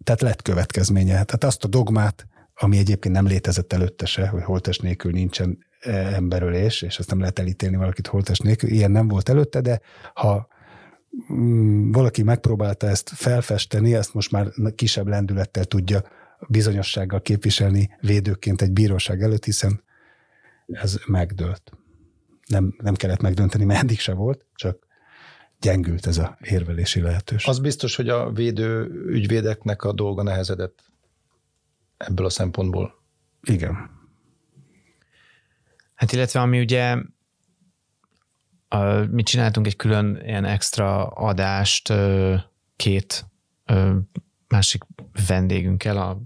Tehát lett következménye. Tehát azt a dogmát, ami egyébként nem létezett előtte se, hogy holtest nélkül nincsen emberölés, és azt nem lehet elítélni valakit holtest nélkül, ilyen nem volt előtte, de ha mm, valaki megpróbálta ezt felfesteni, ezt most már kisebb lendülettel tudja bizonyossággal képviselni védőként egy bíróság előtt, hiszen ez megdőlt. Nem, nem kellett megdönteni, mert eddig se volt, csak gyengült ez a érvelési lehetőség. Az biztos, hogy a védő ügyvédeknek a dolga nehezedett ebből a szempontból. Igen. Hát illetve ami ugye a, mi csináltunk egy külön ilyen extra adást két másik vendégünkkel, a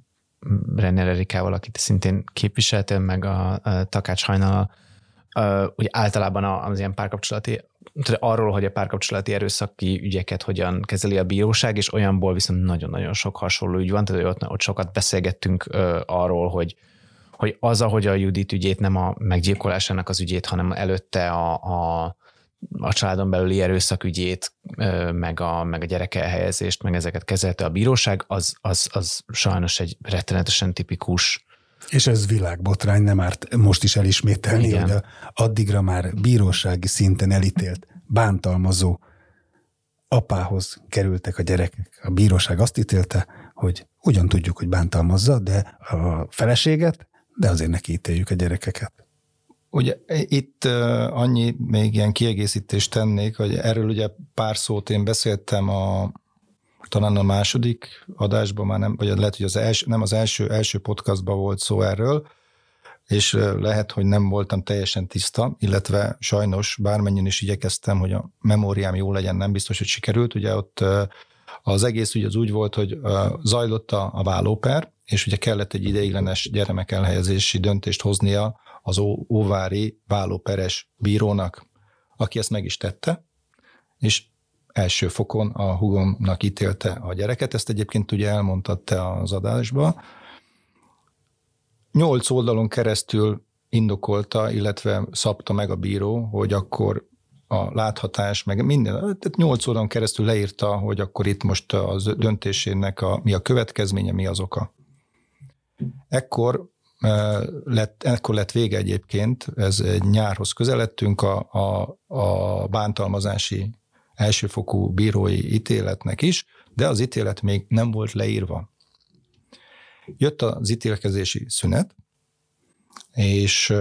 Renner Erikával, akit szintén képviseltem, meg a, a Takács Hajnal, ugye általában az ilyen párkapcsolati, arról, hogy a párkapcsolati erőszaki ügyeket hogyan kezeli a bíróság, és olyanból viszont nagyon-nagyon sok hasonló ügy van, tehát ott, ott sokat beszélgettünk arról, hogy hogy az, ahogy a Judit ügyét nem a meggyilkolásának az ügyét, hanem előtte a, a a családon belüli erőszak ügyét, meg a, meg a gyerek elhelyezést, meg ezeket kezelte a bíróság, az, az, az sajnos egy rettenetesen tipikus és ez világbotrány, nem árt most is elismételni, Igen. hogy a, addigra már bírósági szinten elítélt, bántalmazó apához kerültek a gyerekek. A bíróság azt ítélte, hogy ugyan tudjuk, hogy bántalmazza, de a feleséget de azért neki ítéljük a gyerekeket. Ugye itt annyi még ilyen kiegészítést tennék, hogy erről ugye pár szót én beszéltem a talán a második adásban már nem, vagy lehet, hogy az első, nem az első, első podcastban volt szó erről, és lehet, hogy nem voltam teljesen tiszta, illetve sajnos bármennyien is igyekeztem, hogy a memóriám jó legyen, nem biztos, hogy sikerült. Ugye ott az egész ugye az úgy volt, hogy zajlott a, a vállóper, és ugye kellett egy ideiglenes gyermek elhelyezési döntést hoznia az óvári vállóperes bírónak, aki ezt meg is tette, és első fokon a hugomnak ítélte a gyereket, ezt egyébként ugye elmondtad te az adásba. Nyolc oldalon keresztül indokolta, illetve szabta meg a bíró, hogy akkor a láthatás, meg minden, tehát nyolc oldalon keresztül leírta, hogy akkor itt most az döntésének a, mi a következménye, mi az oka. Ekkor lett, ekkor lett vége egyébként, ez egy nyárhoz közeledtünk a, a, a bántalmazási elsőfokú bírói ítéletnek is, de az ítélet még nem volt leírva. Jött az ítélkezési szünet, és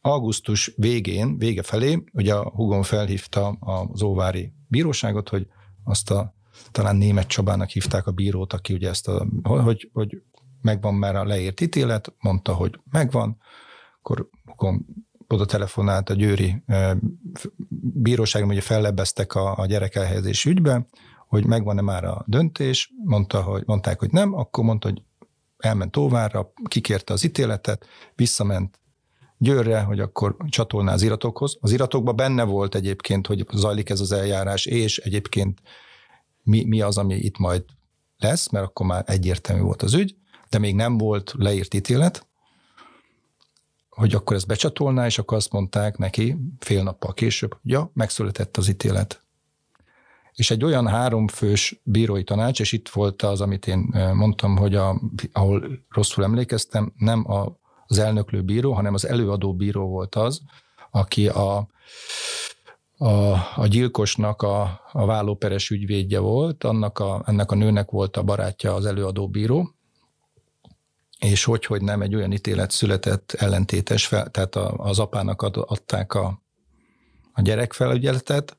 augusztus végén, vége felé, ugye a Hugon felhívta az Óvári bíróságot, hogy azt a talán német Csabának hívták a bírót, aki ugye ezt a, hogy, hogy megvan már a leírt ítélet, mondta, hogy megvan, akkor Hugon oda telefonált a győri bíróság, ugye fellebbeztek a, a gyerek elhelyezés ügybe, hogy megvan-e már a döntés, mondta, hogy, mondták, hogy nem, akkor mondta, hogy elment Óvárra, kikérte az ítéletet, visszament Győrre, hogy akkor csatolná az iratokhoz. Az iratokban benne volt egyébként, hogy zajlik ez az eljárás, és egyébként mi, mi az, ami itt majd lesz, mert akkor már egyértelmű volt az ügy, de még nem volt leírt ítélet, hogy akkor ezt becsatolná, és akkor azt mondták neki fél nappal később, ja, megszületett az ítélet. És egy olyan háromfős bírói tanács, és itt volt az, amit én mondtam, hogy a, ahol rosszul emlékeztem, nem a, az elnöklő bíró, hanem az előadó bíró volt az, aki a, a, a gyilkosnak a, a vállóperes ügyvédje volt, annak a, ennek a nőnek volt a barátja az előadó bíró, és hogy, hogy nem egy olyan ítélet született ellentétes, fel, tehát az apának ad, adták a, a gyerekfelügyeletet,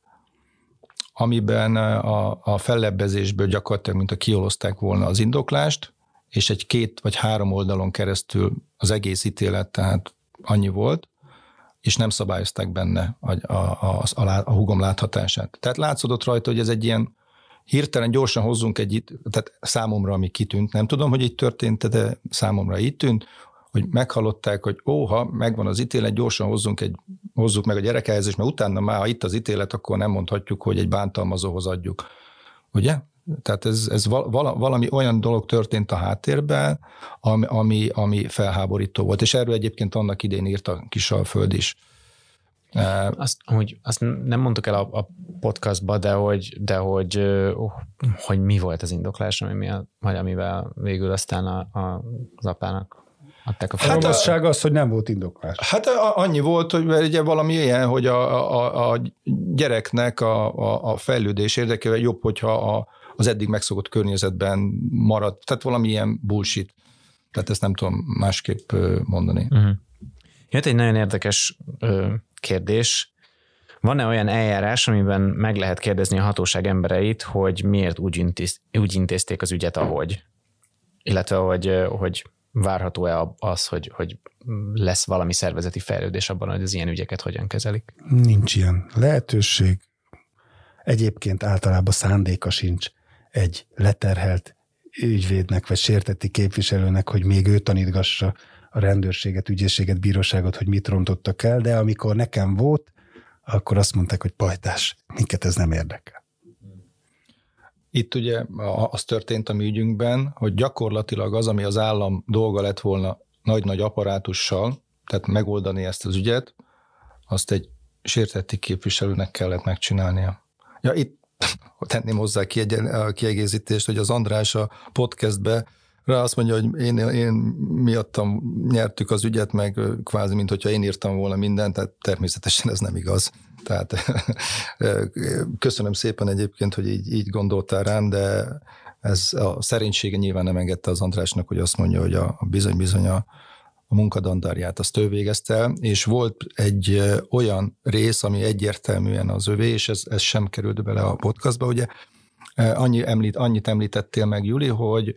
amiben a, a fellebbezésből gyakorlatilag, mint a kiolozták volna az indoklást, és egy két vagy három oldalon keresztül az egész ítélet, tehát annyi volt, és nem szabályozták benne a, a, a, a, a hugom láthatását. Tehát látszódott rajta, hogy ez egy ilyen hirtelen gyorsan hozzunk egy, itt, tehát számomra, ami kitűnt, nem tudom, hogy így történt, de számomra így tűnt, hogy meghallották, hogy óha, megvan az ítélet, gyorsan hozzunk egy, hozzuk meg a gyerekehelyezést, mert utána már, ha itt az ítélet, akkor nem mondhatjuk, hogy egy bántalmazóhoz adjuk. Ugye? Tehát ez, ez val, valami olyan dolog történt a háttérben, ami, ami, ami felháborító volt. És erről egyébként annak idén írt a Kisalföld is. Azt, hogy, azt nem mondtuk el a, a podcastba, de hogy, de hogy, hogy mi volt az indoklás, ami miatt, vagy amivel végül aztán a, a, az apának adták a hát a az, hogy nem volt indoklás. Hát annyi volt, hogy ugye valami ilyen, hogy a, a, a gyereknek a, a, a fejlődés érdekével jobb, hogyha a, az eddig megszokott környezetben marad. Tehát valami ilyen bullshit. Tehát ezt nem tudom másképp mondani. Uh-huh. Jött egy nagyon érdekes ö, kérdés. Van-e olyan eljárás, amiben meg lehet kérdezni a hatóság embereit, hogy miért úgy, intéz, úgy intézték az ügyet, ahogy? Illetve, hogy, hogy várható-e az, hogy, hogy lesz valami szervezeti fejlődés abban, hogy az ilyen ügyeket hogyan kezelik? Nincs ilyen lehetőség. Egyébként általában szándéka sincs egy leterhelt ügyvédnek vagy sértetti képviselőnek, hogy még ő tanítgassa a rendőrséget, ügyészséget, bíróságot, hogy mit rontottak el, de amikor nekem volt, akkor azt mondták, hogy pajtás, minket ez nem érdekel. Itt ugye az történt a mi ügyünkben, hogy gyakorlatilag az, ami az állam dolga lett volna nagy-nagy apparátussal, tehát megoldani ezt az ügyet, azt egy sértetti képviselőnek kellett megcsinálnia. Ja, itt tenném hozzá a kiegészítést, hogy az András a podcastbe rá azt mondja, hogy én, én miattam nyertük az ügyet, meg kvázi, mint hogyha én írtam volna mindent, tehát természetesen ez nem igaz. Tehát köszönöm szépen egyébként, hogy így, így gondoltál rám, de ez a szerénysége nyilván nem engedte az Andrásnak, hogy azt mondja, hogy a, bizony-bizony a, a munkadandárját azt ő végezte és volt egy olyan rész, ami egyértelműen az övé, és ez, ez sem került bele a podcastba, ugye, Annyi említ, annyit említettél meg, Juli, hogy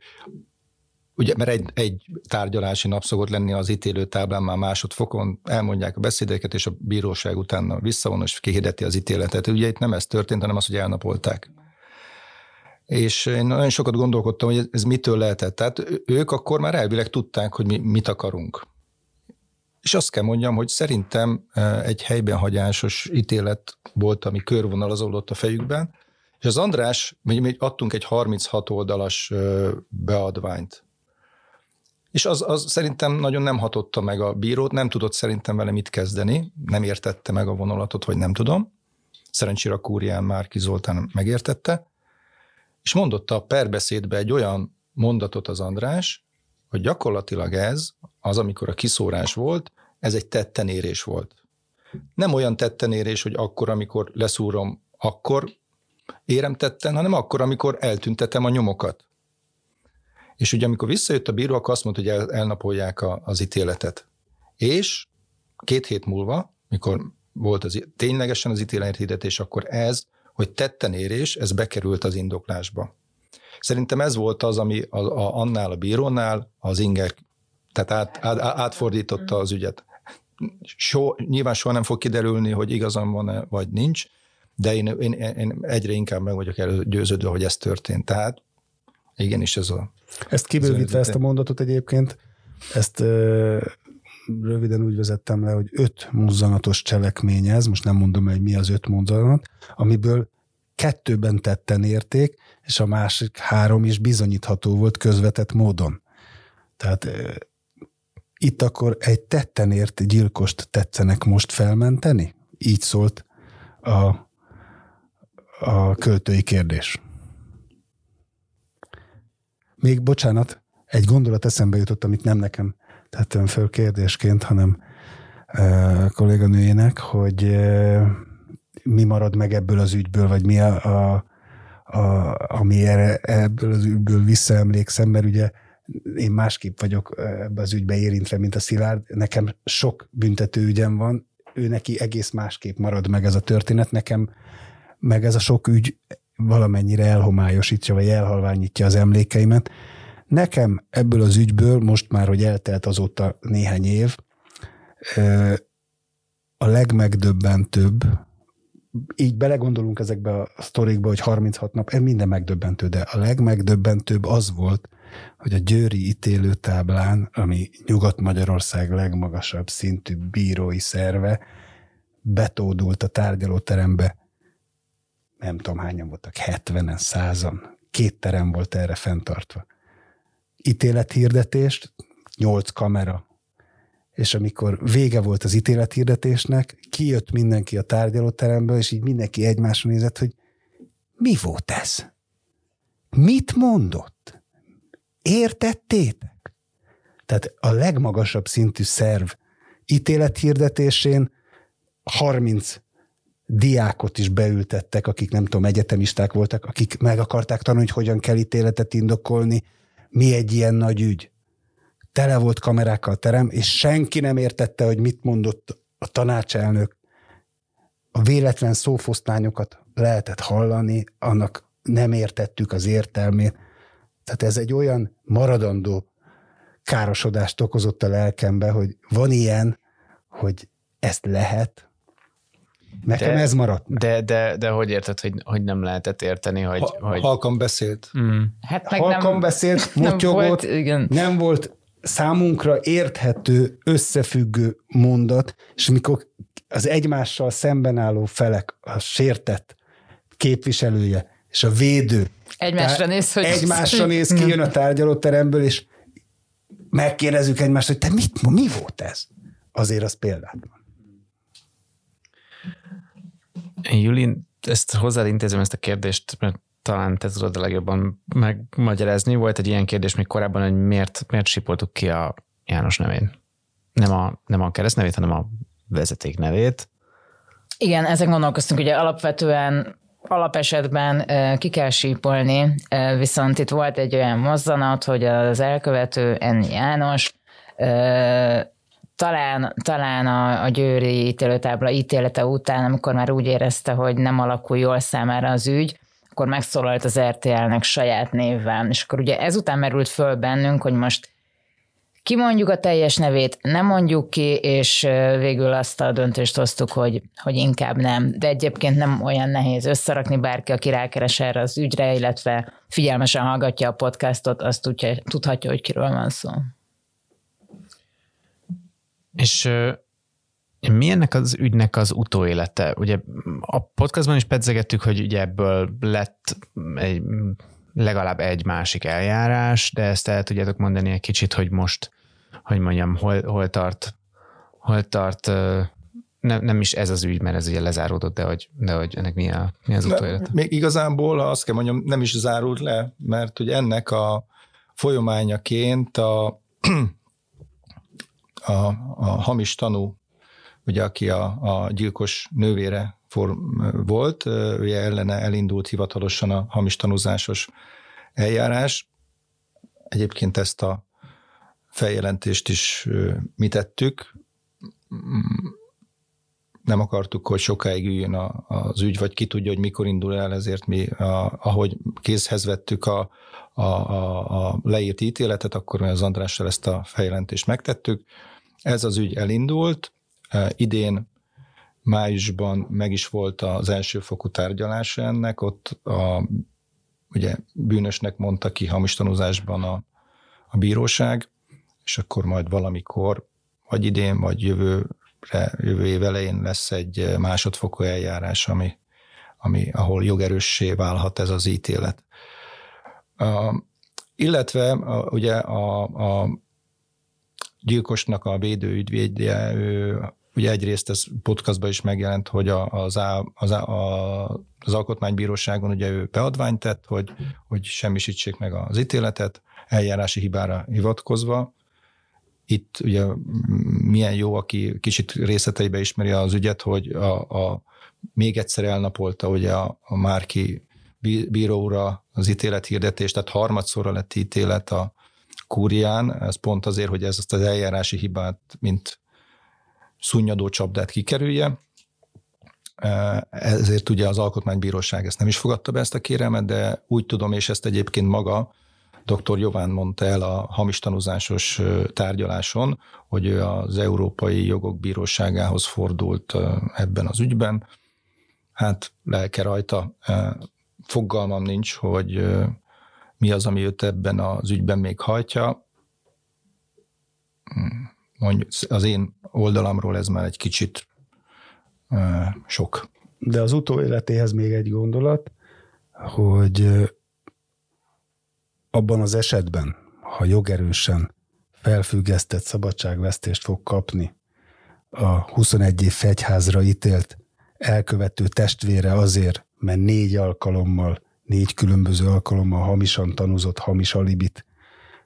Ugye, mert egy, egy tárgyalási nap szokott lenni az ítélőtáblán már másodfokon, elmondják a beszédeket, és a bíróság utána visszavon, és kihirdeti az ítéletet. Ugye itt nem ez történt, hanem az, hogy elnapolták. És én nagyon sokat gondolkodtam, hogy ez mitől lehetett. Tehát ők akkor már elvileg tudták, hogy mi mit akarunk. és azt kell mondjam, hogy szerintem egy helyben hagyásos ítélet volt, ami körvonalazódott a fejükben, és az András, mi, mi adtunk egy 36 oldalas beadványt, és az, az szerintem nagyon nem hatotta meg a bírót, nem tudott szerintem vele mit kezdeni, nem értette meg a vonalatot, vagy nem tudom. Szerencsére a kúrián Márki Zoltán megértette, és mondotta a perbeszédbe egy olyan mondatot az András, hogy gyakorlatilag ez, az, amikor a kiszórás volt, ez egy tettenérés volt. Nem olyan tettenérés, hogy akkor, amikor leszúrom, akkor érem tetten, hanem akkor, amikor eltüntetem a nyomokat. És ugye amikor visszajött a bíró, akkor azt mondta, hogy el, elnapolják a, az ítéletet. És két hét múlva, mikor volt az, ténylegesen az hirdetés, akkor ez, hogy tetten érés, ez bekerült az indoklásba. Szerintem ez volt az, ami a, a, annál a bírónál az inger, tehát át, át, átfordította az ügyet. So, nyilván soha nem fog kiderülni, hogy igazam van-e, vagy nincs, de én, én, én egyre inkább meg vagyok győződve, hogy ez történt. Tehát igenis ez a... Ezt kibővítve ezt a mondatot egyébként, ezt ö, röviden úgy vezettem le, hogy öt mozzanatos cselekmény ez, most nem mondom, hogy mi az öt mozzanat, amiből kettőben tetten érték, és a másik három is bizonyítható volt közvetett módon. Tehát ö, itt akkor egy tetten ért gyilkost tetszenek most felmenteni? Így szólt a, a költői kérdés. Még bocsánat, egy gondolat eszembe jutott, amit nem nekem tettem föl kérdésként, hanem e, kolléganőjének, hogy mi marad meg ebből az ügyből, vagy mi a, a, a ami erre, ebből az ügyből visszaemlékszem, mert ugye én másképp vagyok ebbe az ügybe érintve, mint a Szilárd. Nekem sok büntető ügyem van, ő neki egész másképp marad meg ez a történet, nekem meg ez a sok ügy valamennyire elhomályosítja, vagy elhalványítja az emlékeimet. Nekem ebből az ügyből, most már, hogy eltelt azóta néhány év, a legmegdöbbentőbb, így belegondolunk ezekbe a sztorikba, hogy 36 nap, ez minden megdöbbentő, de a legmegdöbbentőbb az volt, hogy a Győri ítélőtáblán, ami Nyugat-Magyarország legmagasabb szintű bírói szerve, betódult a tárgyalóterembe nem tudom hányan voltak, 70-en, százan, két terem volt erre fenntartva. Ítélethirdetést, nyolc kamera, és amikor vége volt az ítélethirdetésnek, kijött mindenki a tárgyalóteremből, és így mindenki egymásra nézett, hogy mi volt ez? Mit mondott? Értettétek? Tehát a legmagasabb szintű szerv ítélethirdetésén 30 diákot is beültettek, akik nem tudom, egyetemisták voltak, akik meg akarták tanulni, hogy hogyan kell ítéletet indokolni, mi egy ilyen nagy ügy. Tele volt kamerákkal a terem, és senki nem értette, hogy mit mondott a tanácselnök. A véletlen szófosztányokat lehetett hallani, annak nem értettük az értelmét. Tehát ez egy olyan maradandó károsodást okozott a lelkembe, hogy van ilyen, hogy ezt lehet, Nekem de, ez maradt. De, de, de hogy érted, hogy, hogy nem lehetett érteni, hogy... Ha, hogy... Halkan beszélt. Mm. Hát meg halkan nem, beszélt, motyogott, nem volt, igen. nem volt számunkra érthető, összefüggő mondat, és mikor az egymással szemben álló felek, a sértett képviselője és a védő egymásra néz, hogy egymásra néz, kijön a tárgyalóteremből, és megkérdezzük egymást, hogy te mit, mi volt ez? Azért az példát Julin, ezt hozzád intézem ezt a kérdést, mert talán te tudod a legjobban megmagyarázni. Volt egy ilyen kérdés még korábban, hogy miért, miért sipoltuk ki a János nevén. Nem a, nem a keresztnevét, hanem a vezeték nevét. Igen, ezen gondolkoztunk, ugye alapvetően alapesetben ki kell sípolni, viszont itt volt egy olyan mozzanat, hogy az elkövető Enni János talán, talán a, a győri ítélőtábla ítélete után, amikor már úgy érezte, hogy nem alakul jól számára az ügy, akkor megszólalt az RTL-nek saját névvel. És akkor ugye ezután merült föl bennünk, hogy most kimondjuk a teljes nevét, nem mondjuk ki, és végül azt a döntést hoztuk, hogy, hogy inkább nem. De egyébként nem olyan nehéz összerakni bárki, aki rákeres erre az ügyre, illetve figyelmesen hallgatja a podcastot, azt tudja, tudhatja, hogy kiről van szó. És mi ennek az ügynek az utóélete? Ugye a podcastban is pedzegettük, hogy ugye ebből lett egy, legalább egy másik eljárás, de ezt el tudjátok mondani egy kicsit, hogy most, hogy mondjam, hol, hol tart, hol tart nem, nem is ez az ügy, mert ez ugye lezáródott, de hogy, de hogy ennek mi, a, mi az utóélete? Még igazából azt kell mondjam, nem is zárult le, mert hogy ennek a folyamányaként a, a, a hamis tanú ugye aki a, a gyilkos nővére volt, ugye ellene elindult hivatalosan a hamis tanúzásos eljárás. Egyébként ezt a feljelentést is mi tettük. Nem akartuk, hogy sokáig üljön a, az ügy, vagy ki tudja, hogy mikor indul el, ezért mi, a, ahogy kézhez vettük a, a, a, a leírt ítéletet, akkor az Andrással ezt a feljelentést megtettük. Ez az ügy elindult, Idén májusban meg is volt az első fokú tárgyalása ennek, ott a, ugye bűnösnek mondta ki hamis tanúzásban a, a bíróság, és akkor majd valamikor, vagy idén, vagy jövőre, jövő év elején lesz egy másodfokú eljárás, ami, ami, ahol jogerőssé válhat ez az ítélet. A, illetve a, ugye a, a gyilkosnak a védő ügyvédje, ő, ugye egyrészt ez podcastban is megjelent, hogy a, az, az, az alkotmánybíróságon ugye ő beadványt tett, hogy, hogy semmisítsék meg az ítéletet, eljárási hibára hivatkozva. Itt ugye milyen jó, aki kicsit részleteibe ismeri az ügyet, hogy a, a még egyszer elnapolta ugye a, a Márki bíróra az ítélethirdetést, tehát harmadszorra lett ítélet a, kúrián, ez pont azért, hogy ez azt az eljárási hibát, mint szunnyadó csapdát kikerülje. Ezért ugye az Alkotmánybíróság ezt nem is fogadta be ezt a kérelmet, de úgy tudom, és ezt egyébként maga dr. Jován mondta el a hamis tanúzásos tárgyaláson, hogy ő az Európai Jogok Bíróságához fordult ebben az ügyben. Hát lelke rajta. Fogalmam nincs, hogy mi az, ami őt ebben az ügyben még hajtja. Hmm, mondjuk az én oldalamról ez már egy kicsit uh, sok. De az utóéletéhez még egy gondolat, hogy abban az esetben, ha jogerősen felfüggesztett szabadságvesztést fog kapni a 21 év fegyházra ítélt elkövető testvére azért, mert négy alkalommal négy különböző alkalommal hamisan tanúzott hamis alibit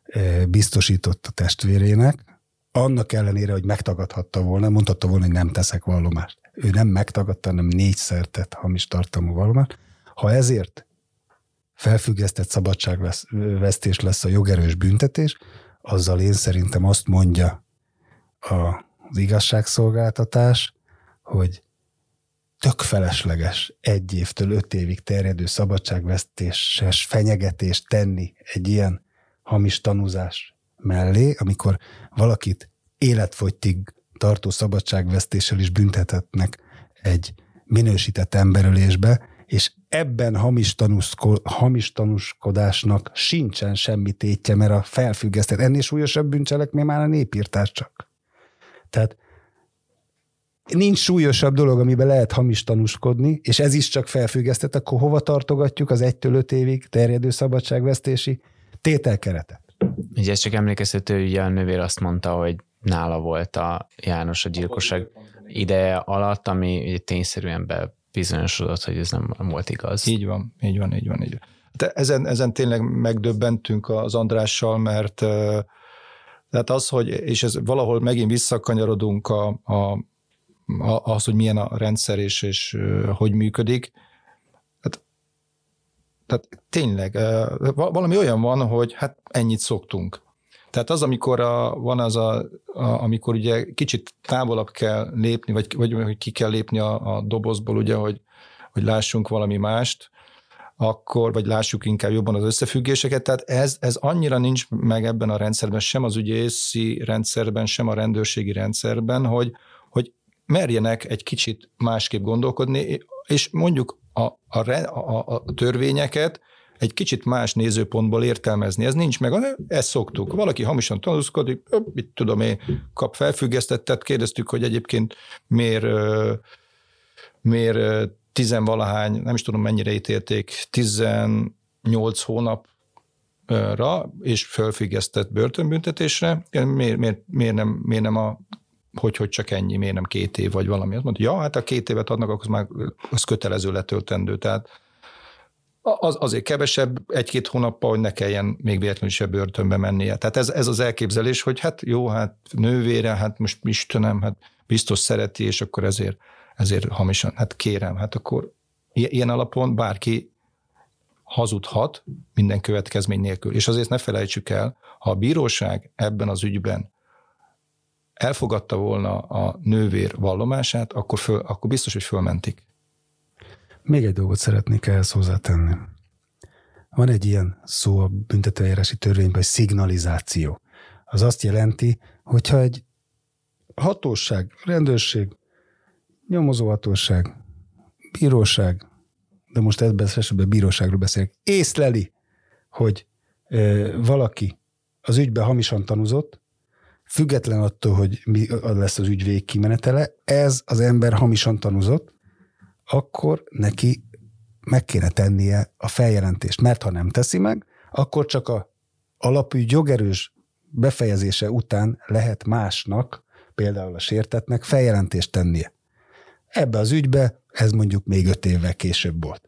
eh, biztosított a testvérének, annak ellenére, hogy megtagadhatta volna, mondhatta volna, hogy nem teszek vallomást. Ő nem megtagadta, hanem négyszer tett hamis tartalmú vallomást. Ha ezért felfüggesztett szabadságvesztés lesz a jogerős büntetés, azzal én szerintem azt mondja az igazságszolgáltatás, hogy tök felesleges egy évtől öt évig terjedő szabadságvesztéses fenyegetést tenni egy ilyen hamis tanúzás mellé, amikor valakit életfogytig tartó szabadságvesztéssel is büntethetnek egy minősített emberölésbe, és ebben hamis, tanúszko, hamis tanúskodásnak sincsen semmi tétje, mert a felfüggesztett, ennél súlyosabb bűncselekmény már a népírtás csak. Tehát nincs súlyosabb dolog, amiben lehet hamis tanúskodni, és ez is csak felfüggesztett, akkor hova tartogatjuk az egytől öt évig terjedő szabadságvesztési tételkeretet? Ugye ez csak emlékeztető, ugye a nővér azt mondta, hogy nála volt a János a gyilkosság ideje alatt, ami ugye tényszerűen bebizonyosodott, hogy ez nem volt igaz. Így van, így van, így van. Így van. De ezen, ezen tényleg megdöbbentünk az Andrással, mert tehát az, hogy, és ez valahol megint visszakanyarodunk a, a az, hogy milyen a rendszer és, és hogy működik. Tehát, tehát tényleg valami olyan van, hogy hát ennyit szoktunk. Tehát az, amikor a, van az, a, a, amikor ugye kicsit távolabb kell lépni, vagy, vagy hogy ki kell lépni a, a dobozból, ugye, hogy, hogy lássunk valami mást, akkor, vagy lássuk inkább jobban az összefüggéseket. Tehát ez, ez annyira nincs meg ebben a rendszerben, sem az ügyészi rendszerben, sem a rendőrségi rendszerben, hogy, merjenek egy kicsit másképp gondolkodni, és mondjuk a, a, a, a törvényeket egy kicsit más nézőpontból értelmezni. Ez nincs meg, ezt szoktuk. Valaki hamisan tanúzkodik, mit tudom én, kap felfüggesztettet, kérdeztük, hogy egyébként miért, miért tizenvalahány, nem is tudom mennyire ítélték, 18 hónapra és felfüggesztett börtönbüntetésre. Miért, miért, miért, nem, miért nem a hogy, hogy csak ennyi, miért nem két év, vagy valami. Azt mondta, ja, hát a két évet adnak, akkor már az kötelező letöltendő. Tehát az, azért kevesebb, egy-két hónappal, hogy ne kelljen még véletlenül se börtönbe mennie. Tehát ez, ez az elképzelés, hogy hát jó, hát nővére, hát most Istenem, hát biztos szereti, és akkor ezért, ezért hamisan, hát kérem, hát akkor ilyen alapon bárki hazudhat minden következmény nélkül. És azért ne felejtsük el, ha a bíróság ebben az ügyben elfogadta volna a nővér vallomását, akkor, föl, akkor biztos, hogy fölmentik. Még egy dolgot szeretnék ehhez hozzátenni. Van egy ilyen szó a büntetőeljárási törvényben, hogy szignalizáció. Az azt jelenti, hogyha egy hatóság, rendőrség, nyomozóhatóság, bíróság, de most ebben esetben bíróságról beszélek, észleli, hogy e, valaki az ügybe hamisan tanúzott, független attól, hogy mi lesz az ügy végkimenetele, ez az ember hamisan tanúzott, akkor neki meg kéne tennie a feljelentést, mert ha nem teszi meg, akkor csak a alapügy jogerős befejezése után lehet másnak, például a sértetnek feljelentést tennie. Ebbe az ügybe ez mondjuk még öt évvel később volt.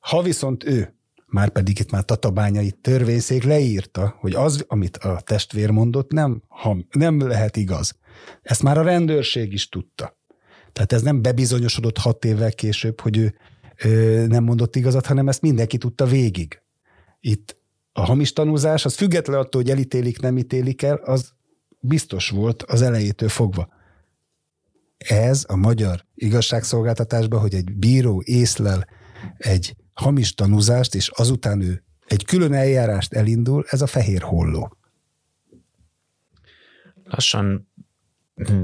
Ha viszont ő, már pedig itt már Tatabányai törvényszék leírta, hogy az, amit a testvér mondott, nem, ha, nem lehet igaz. Ezt már a rendőrség is tudta. Tehát ez nem bebizonyosodott hat évvel később, hogy ő ö, nem mondott igazat, hanem ezt mindenki tudta végig. Itt a hamis tanúzás, az független attól, hogy elítélik, nem ítélik el, az biztos volt az elejétől fogva. Ez a magyar igazságszolgáltatásban, hogy egy bíró észlel egy hamis tanúzást, és azután ő egy külön eljárást elindul, ez a fehér holló. Lassan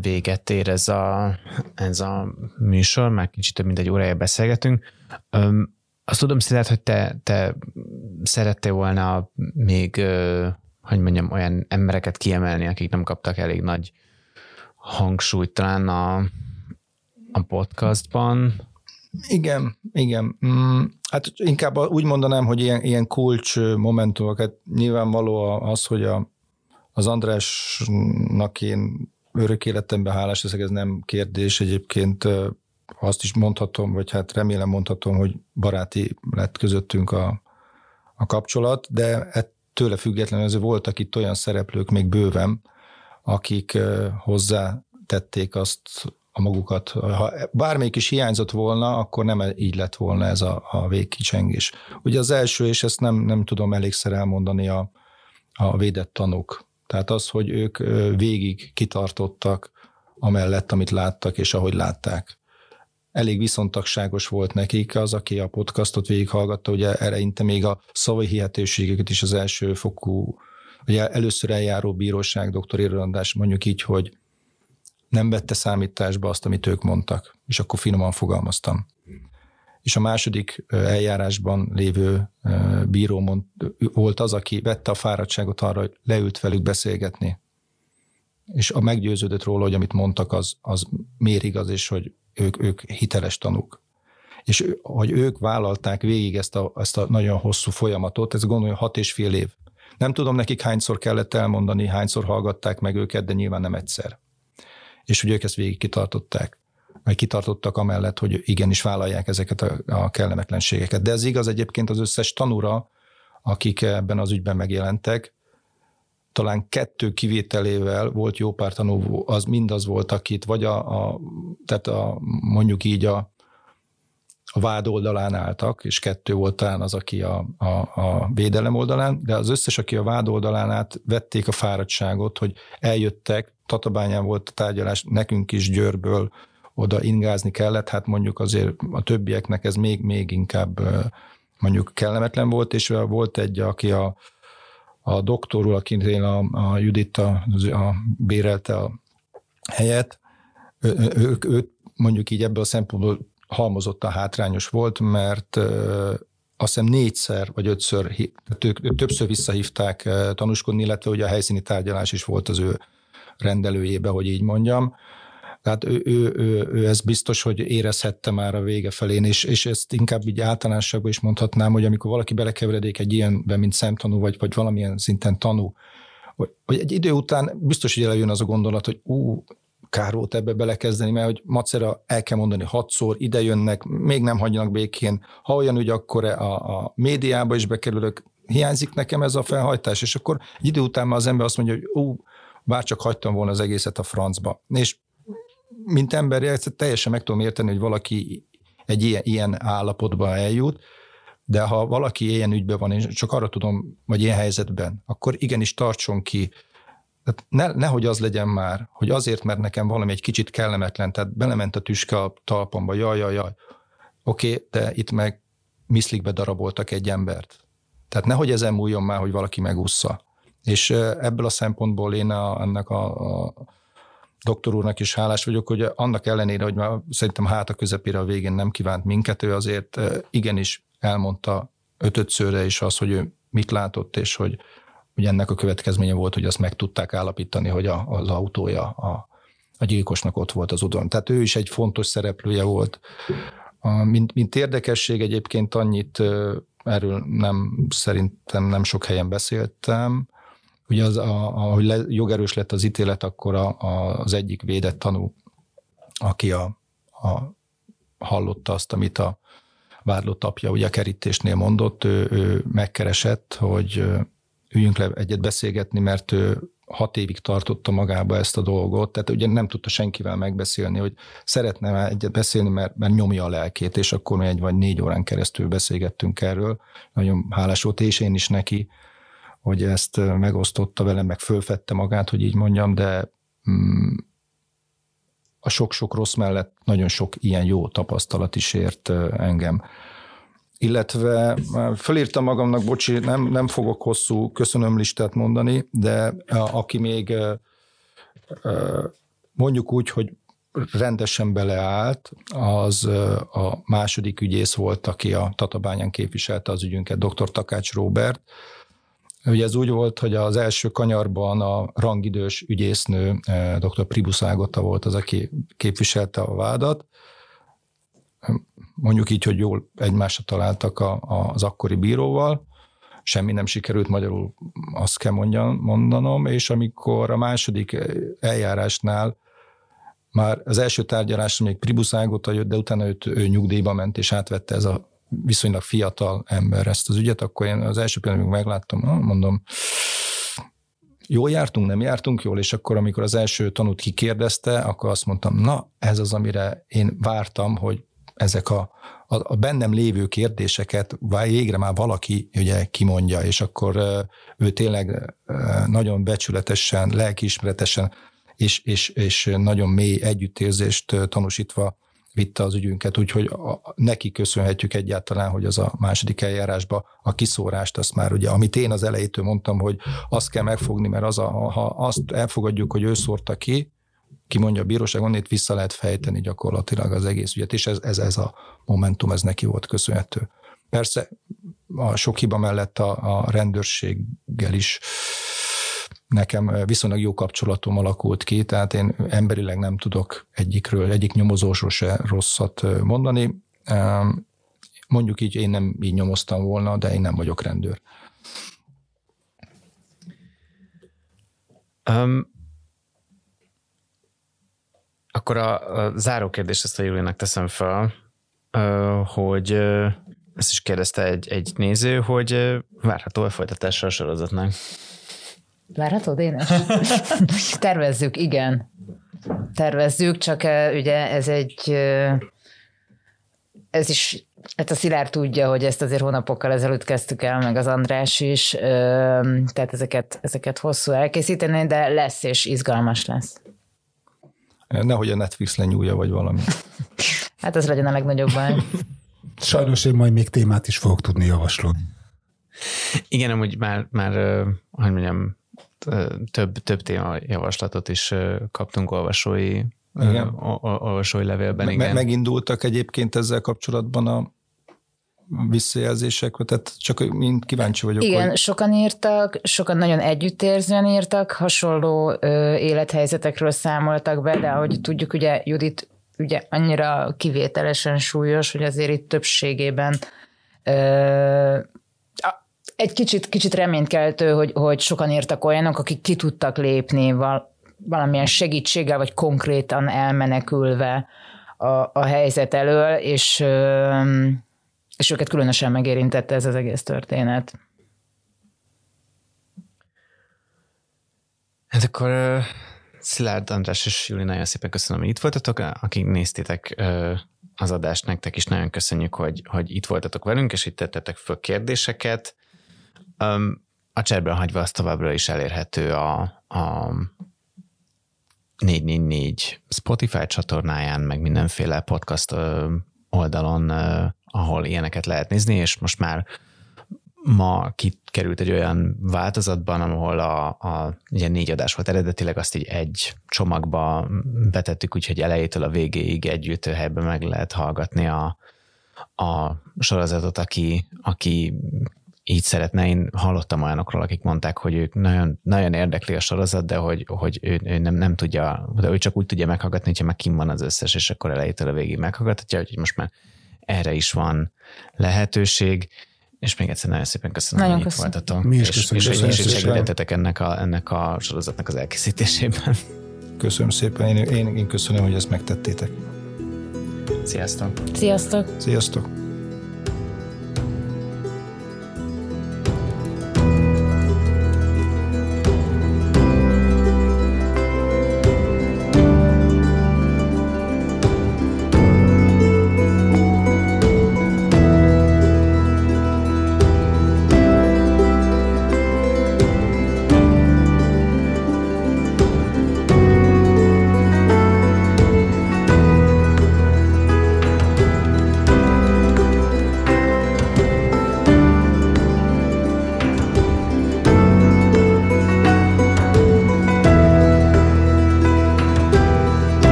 véget ér ez a, ez a műsor, már kicsit több mint egy órája beszélgetünk. Öm, azt tudom, Szilárd, hogy te, te szerettél volna még, hogy mondjam, olyan embereket kiemelni, akik nem kaptak elég nagy hangsúlyt talán a, a podcastban. Igen, igen. Mm, hát inkább úgy mondanám, hogy ilyen, ilyen kulcs momentumokat nyilvánvaló az, hogy a, az Andrásnak én örök életemben hálás leszek, ez nem kérdés. Egyébként azt is mondhatom, vagy hát remélem mondhatom, hogy baráti lett közöttünk a, a kapcsolat, de ettől függetlenül azért voltak itt olyan szereplők még bőven, akik hozzá tették azt a magukat. Ha bármelyik is hiányzott volna, akkor nem így lett volna ez a, a végkicsengés. Ugye az első, és ezt nem, nem tudom elégszer elmondani a, a védett tanúk tehát az, hogy ők végig kitartottak amellett, amit láttak, és ahogy látták. Elég viszontagságos volt nekik az, aki a podcastot végighallgatta, ugye eleinte még a szavai hihetőségeket is az első fokú, ugye először eljáró bíróság, doktor Irlandás mondjuk így, hogy nem vette számításba azt, amit ők mondtak, és akkor finoman fogalmaztam és a második eljárásban lévő bíró mond, volt az, aki vette a fáradtságot arra, hogy leült velük beszélgetni, és a meggyőződött róla, hogy amit mondtak, az, az miért igaz, és hogy ők, ők hiteles tanúk. És hogy ők vállalták végig ezt a, ezt a nagyon hosszú folyamatot, ez gondolom hat és fél év. Nem tudom nekik hányszor kellett elmondani, hányszor hallgatták meg őket, de nyilván nem egyszer. És hogy ők ezt végig kitartották. Vagy kitartottak amellett, hogy igenis vállalják ezeket a, a kellemetlenségeket. De ez igaz egyébként az összes tanúra, akik ebben az ügyben megjelentek, talán kettő kivételével volt jó pár tanú, az mindaz volt, akit vagy a, a tehát a, mondjuk így a, a vád oldalán álltak, és kettő volt talán az, aki a, a, a védelem oldalán, de az összes, aki a vád oldalán át vették a fáradtságot, hogy eljöttek, Tatabányán volt a tárgyalás, nekünk is Győrből, oda ingázni kellett, hát mondjuk azért a többieknek ez még, még inkább mondjuk kellemetlen volt, és volt egy, aki a, a doktorul, akinél a, a Judit a, a, bérelte a helyet, ő, ő, ő mondjuk így ebből a szempontból halmozottan hátrányos volt, mert azt hiszem négyszer vagy ötször, többször visszahívták tanúskodni, illetve ugye a helyszíni tárgyalás is volt az ő rendelőjébe, hogy így mondjam. Tehát ő, ő, ő, ő ez biztos, hogy érezhette már a vége felén, és, és ezt inkább így általánosságban is mondhatnám, hogy amikor valaki belekeveredik egy ilyenbe, mint szemtanú, vagy, vagy valamilyen szinten tanú, hogy, hogy egy idő után biztos, hogy előjön az a gondolat, hogy ú, kár volt ebbe belekezdeni, mert hogy macera el kell mondani hatszor, ide jönnek, még nem hagyjanak békén. Ha olyan ügy, akkor a, a médiába is bekerülök, hiányzik nekem ez a felhajtás, és akkor idő után már az ember azt mondja, hogy ú, bár csak hagytam volna az egészet a francba. És mint ember, teljesen meg tudom érteni, hogy valaki egy ilyen, ilyen állapotba eljut, de ha valaki ilyen ügyben van, és csak arra tudom, vagy ilyen helyzetben, akkor igenis tartson ki. Tehát ne, nehogy az legyen már, hogy azért, mert nekem valami egy kicsit kellemetlen, tehát belement a tüske a talpamba, jaj, jaj, jaj. Oké, de itt meg miszlikbe daraboltak egy embert. Tehát nehogy ezen múljon már, hogy valaki megúszza. És ebből a szempontból én a, ennek a, a doktor úrnak is hálás vagyok, hogy annak ellenére, hogy már szerintem hát a közepére a végén nem kívánt minket, ő azért igenis elmondta ötötszörre is az, hogy ő mit látott, és hogy, hogy ennek a következménye volt, hogy azt meg tudták állapítani, hogy a, az autója a, a gyilkosnak ott volt az udon. Tehát ő is egy fontos szereplője volt. A, mint, mint érdekesség egyébként annyit erről nem szerintem nem sok helyen beszéltem, Ugye az, a, ahogy le, jogerős lett az ítélet, akkor a, a, az egyik védett tanú, aki a, a, hallotta azt, amit a vádlott apja ugye a kerítésnél mondott, ő, ő megkeresett, hogy üljünk le egyet beszélgetni, mert ő hat évig tartotta magába ezt a dolgot, tehát ugye nem tudta senkivel megbeszélni, hogy szeretne egyet beszélni, mert, mert nyomja a lelkét, és akkor mi egy vagy négy órán keresztül beszélgettünk erről. Nagyon hálás volt, és én is neki, hogy ezt megosztotta velem, meg fölfette magát, hogy így mondjam, de mm, a sok-sok rossz mellett nagyon sok ilyen jó tapasztalat is ért engem. Illetve fölírtam magamnak, bocsi, nem, nem fogok hosszú köszönöm listát mondani, de aki még mondjuk úgy, hogy rendesen beleállt, az a második ügyész volt, aki a Tatabányán képviselte az ügyünket, dr. Takács Robert, Ugye ez úgy volt, hogy az első kanyarban a rangidős ügyésznő, eh, dr. Pribus Ágota volt az, aki képviselte a vádat. Mondjuk így, hogy jól egymásra találtak a, a, az akkori bíróval, semmi nem sikerült magyarul, azt kell mondjam, mondanom, és amikor a második eljárásnál már az első tárgyalásra még Pribus Ágota jött, de utána őt, ő nyugdíjba ment, és átvette ez a viszonylag fiatal ember ezt az ügyet, akkor én az első pillanatban megláttam, mondom, jól jártunk, nem jártunk jól, és akkor, amikor az első tanút kikérdezte, akkor azt mondtam, na, ez az, amire én vártam, hogy ezek a, a, a bennem lévő kérdéseket végre már valaki ugye kimondja, és akkor ő tényleg nagyon becsületesen, lelkiismeretesen és, és, és nagyon mély együttérzést tanúsítva vitte az ügyünket, úgyhogy a, neki köszönhetjük egyáltalán, hogy az a második eljárásba a kiszórást, azt már ugye, amit én az elejétől mondtam, hogy azt kell megfogni, mert az a, ha azt elfogadjuk, hogy ő szórta ki, ki mondja a bíróság, onnét vissza lehet fejteni gyakorlatilag az egész ügyet, és ez, ez, ez a momentum, ez neki volt köszönhető. Persze a sok hiba mellett a, a rendőrséggel is nekem viszonylag jó kapcsolatom alakult ki, tehát én emberileg nem tudok egyikről, egyik nyomozósról se rosszat mondani. Mondjuk így én nem így nyomoztam volna, de én nem vagyok rendőr. Um, akkor a, a záró kérdés ezt a Julinak teszem fel, hogy ezt is kérdezte egy, egy néző, hogy várható a folytatása a sorozatnak? Várható, Dénes? Tervezzük, igen. Tervezzük, csak ugye ez egy ez is, hát a Szilárd tudja, hogy ezt azért hónapokkal ezelőtt kezdtük el, meg az András is, tehát ezeket, ezeket hosszú elkészíteni, de lesz és izgalmas lesz. Nehogy a Netflix lenyúlja, vagy valami. hát ez legyen a legnagyobb baj. Sajnos én majd még témát is fogok tudni javaslni. Igen, amúgy már, már hogy mondjam, több, több téma javaslatot is kaptunk olvasói, igen. olvasói levélben. Me- igen. Megindultak egyébként ezzel kapcsolatban a visszajelzésekre, tehát csak mind kíváncsi vagyok. Igen, hogy... sokan írtak, sokan nagyon együttérzően írtak, hasonló ö, élethelyzetekről számoltak be, de ahogy tudjuk, ugye Judit ugye annyira kivételesen súlyos, hogy azért itt többségében ö, egy kicsit, kicsit reménykeltő, hogy, hogy sokan írtak olyanok, akik ki tudtak lépni val, valamilyen segítséggel, vagy konkrétan elmenekülve a, a helyzet elől, és, és őket különösen megérintette ez az egész történet. Hát akkor Szilárd András és Júli, nagyon szépen köszönöm, hogy itt voltatok. Akik néztétek az adást, nektek is nagyon köszönjük, hogy, hogy itt voltatok velünk, és itt tettetek föl kérdéseket. A cserben hagyva az továbbra is elérhető a, a 444 Spotify csatornáján, meg mindenféle podcast oldalon, ahol ilyeneket lehet nézni, és most már ma kikerült egy olyan változatban, ahol a, a ugye négy adás volt eredetileg, azt így egy csomagba betettük, úgyhogy elejétől a végéig együtt helyben meg lehet hallgatni a, a sorozatot, aki, aki így szeretne. Én hallottam olyanokról, akik mondták, hogy ők nagyon, nagyon érdekli a sorozat, de hogy, hogy ő, ő nem, nem tudja, de ő csak úgy tudja meghallgatni, hogyha meg kim van az összes, és akkor elejétől a végig meghallgathatja, hogy most már erre is van lehetőség. És még egyszer nagyon szépen köszönöm, nagyon hogy itt voltatok. Mi is és, köszönjük. És, köszönjük és, és segítettetek ennek a, ennek a sorozatnak az elkészítésében. Köszönöm szépen, én, én, én köszönöm, hogy ezt megtettétek. Sziasztok! Sziasztok! Sziasztok!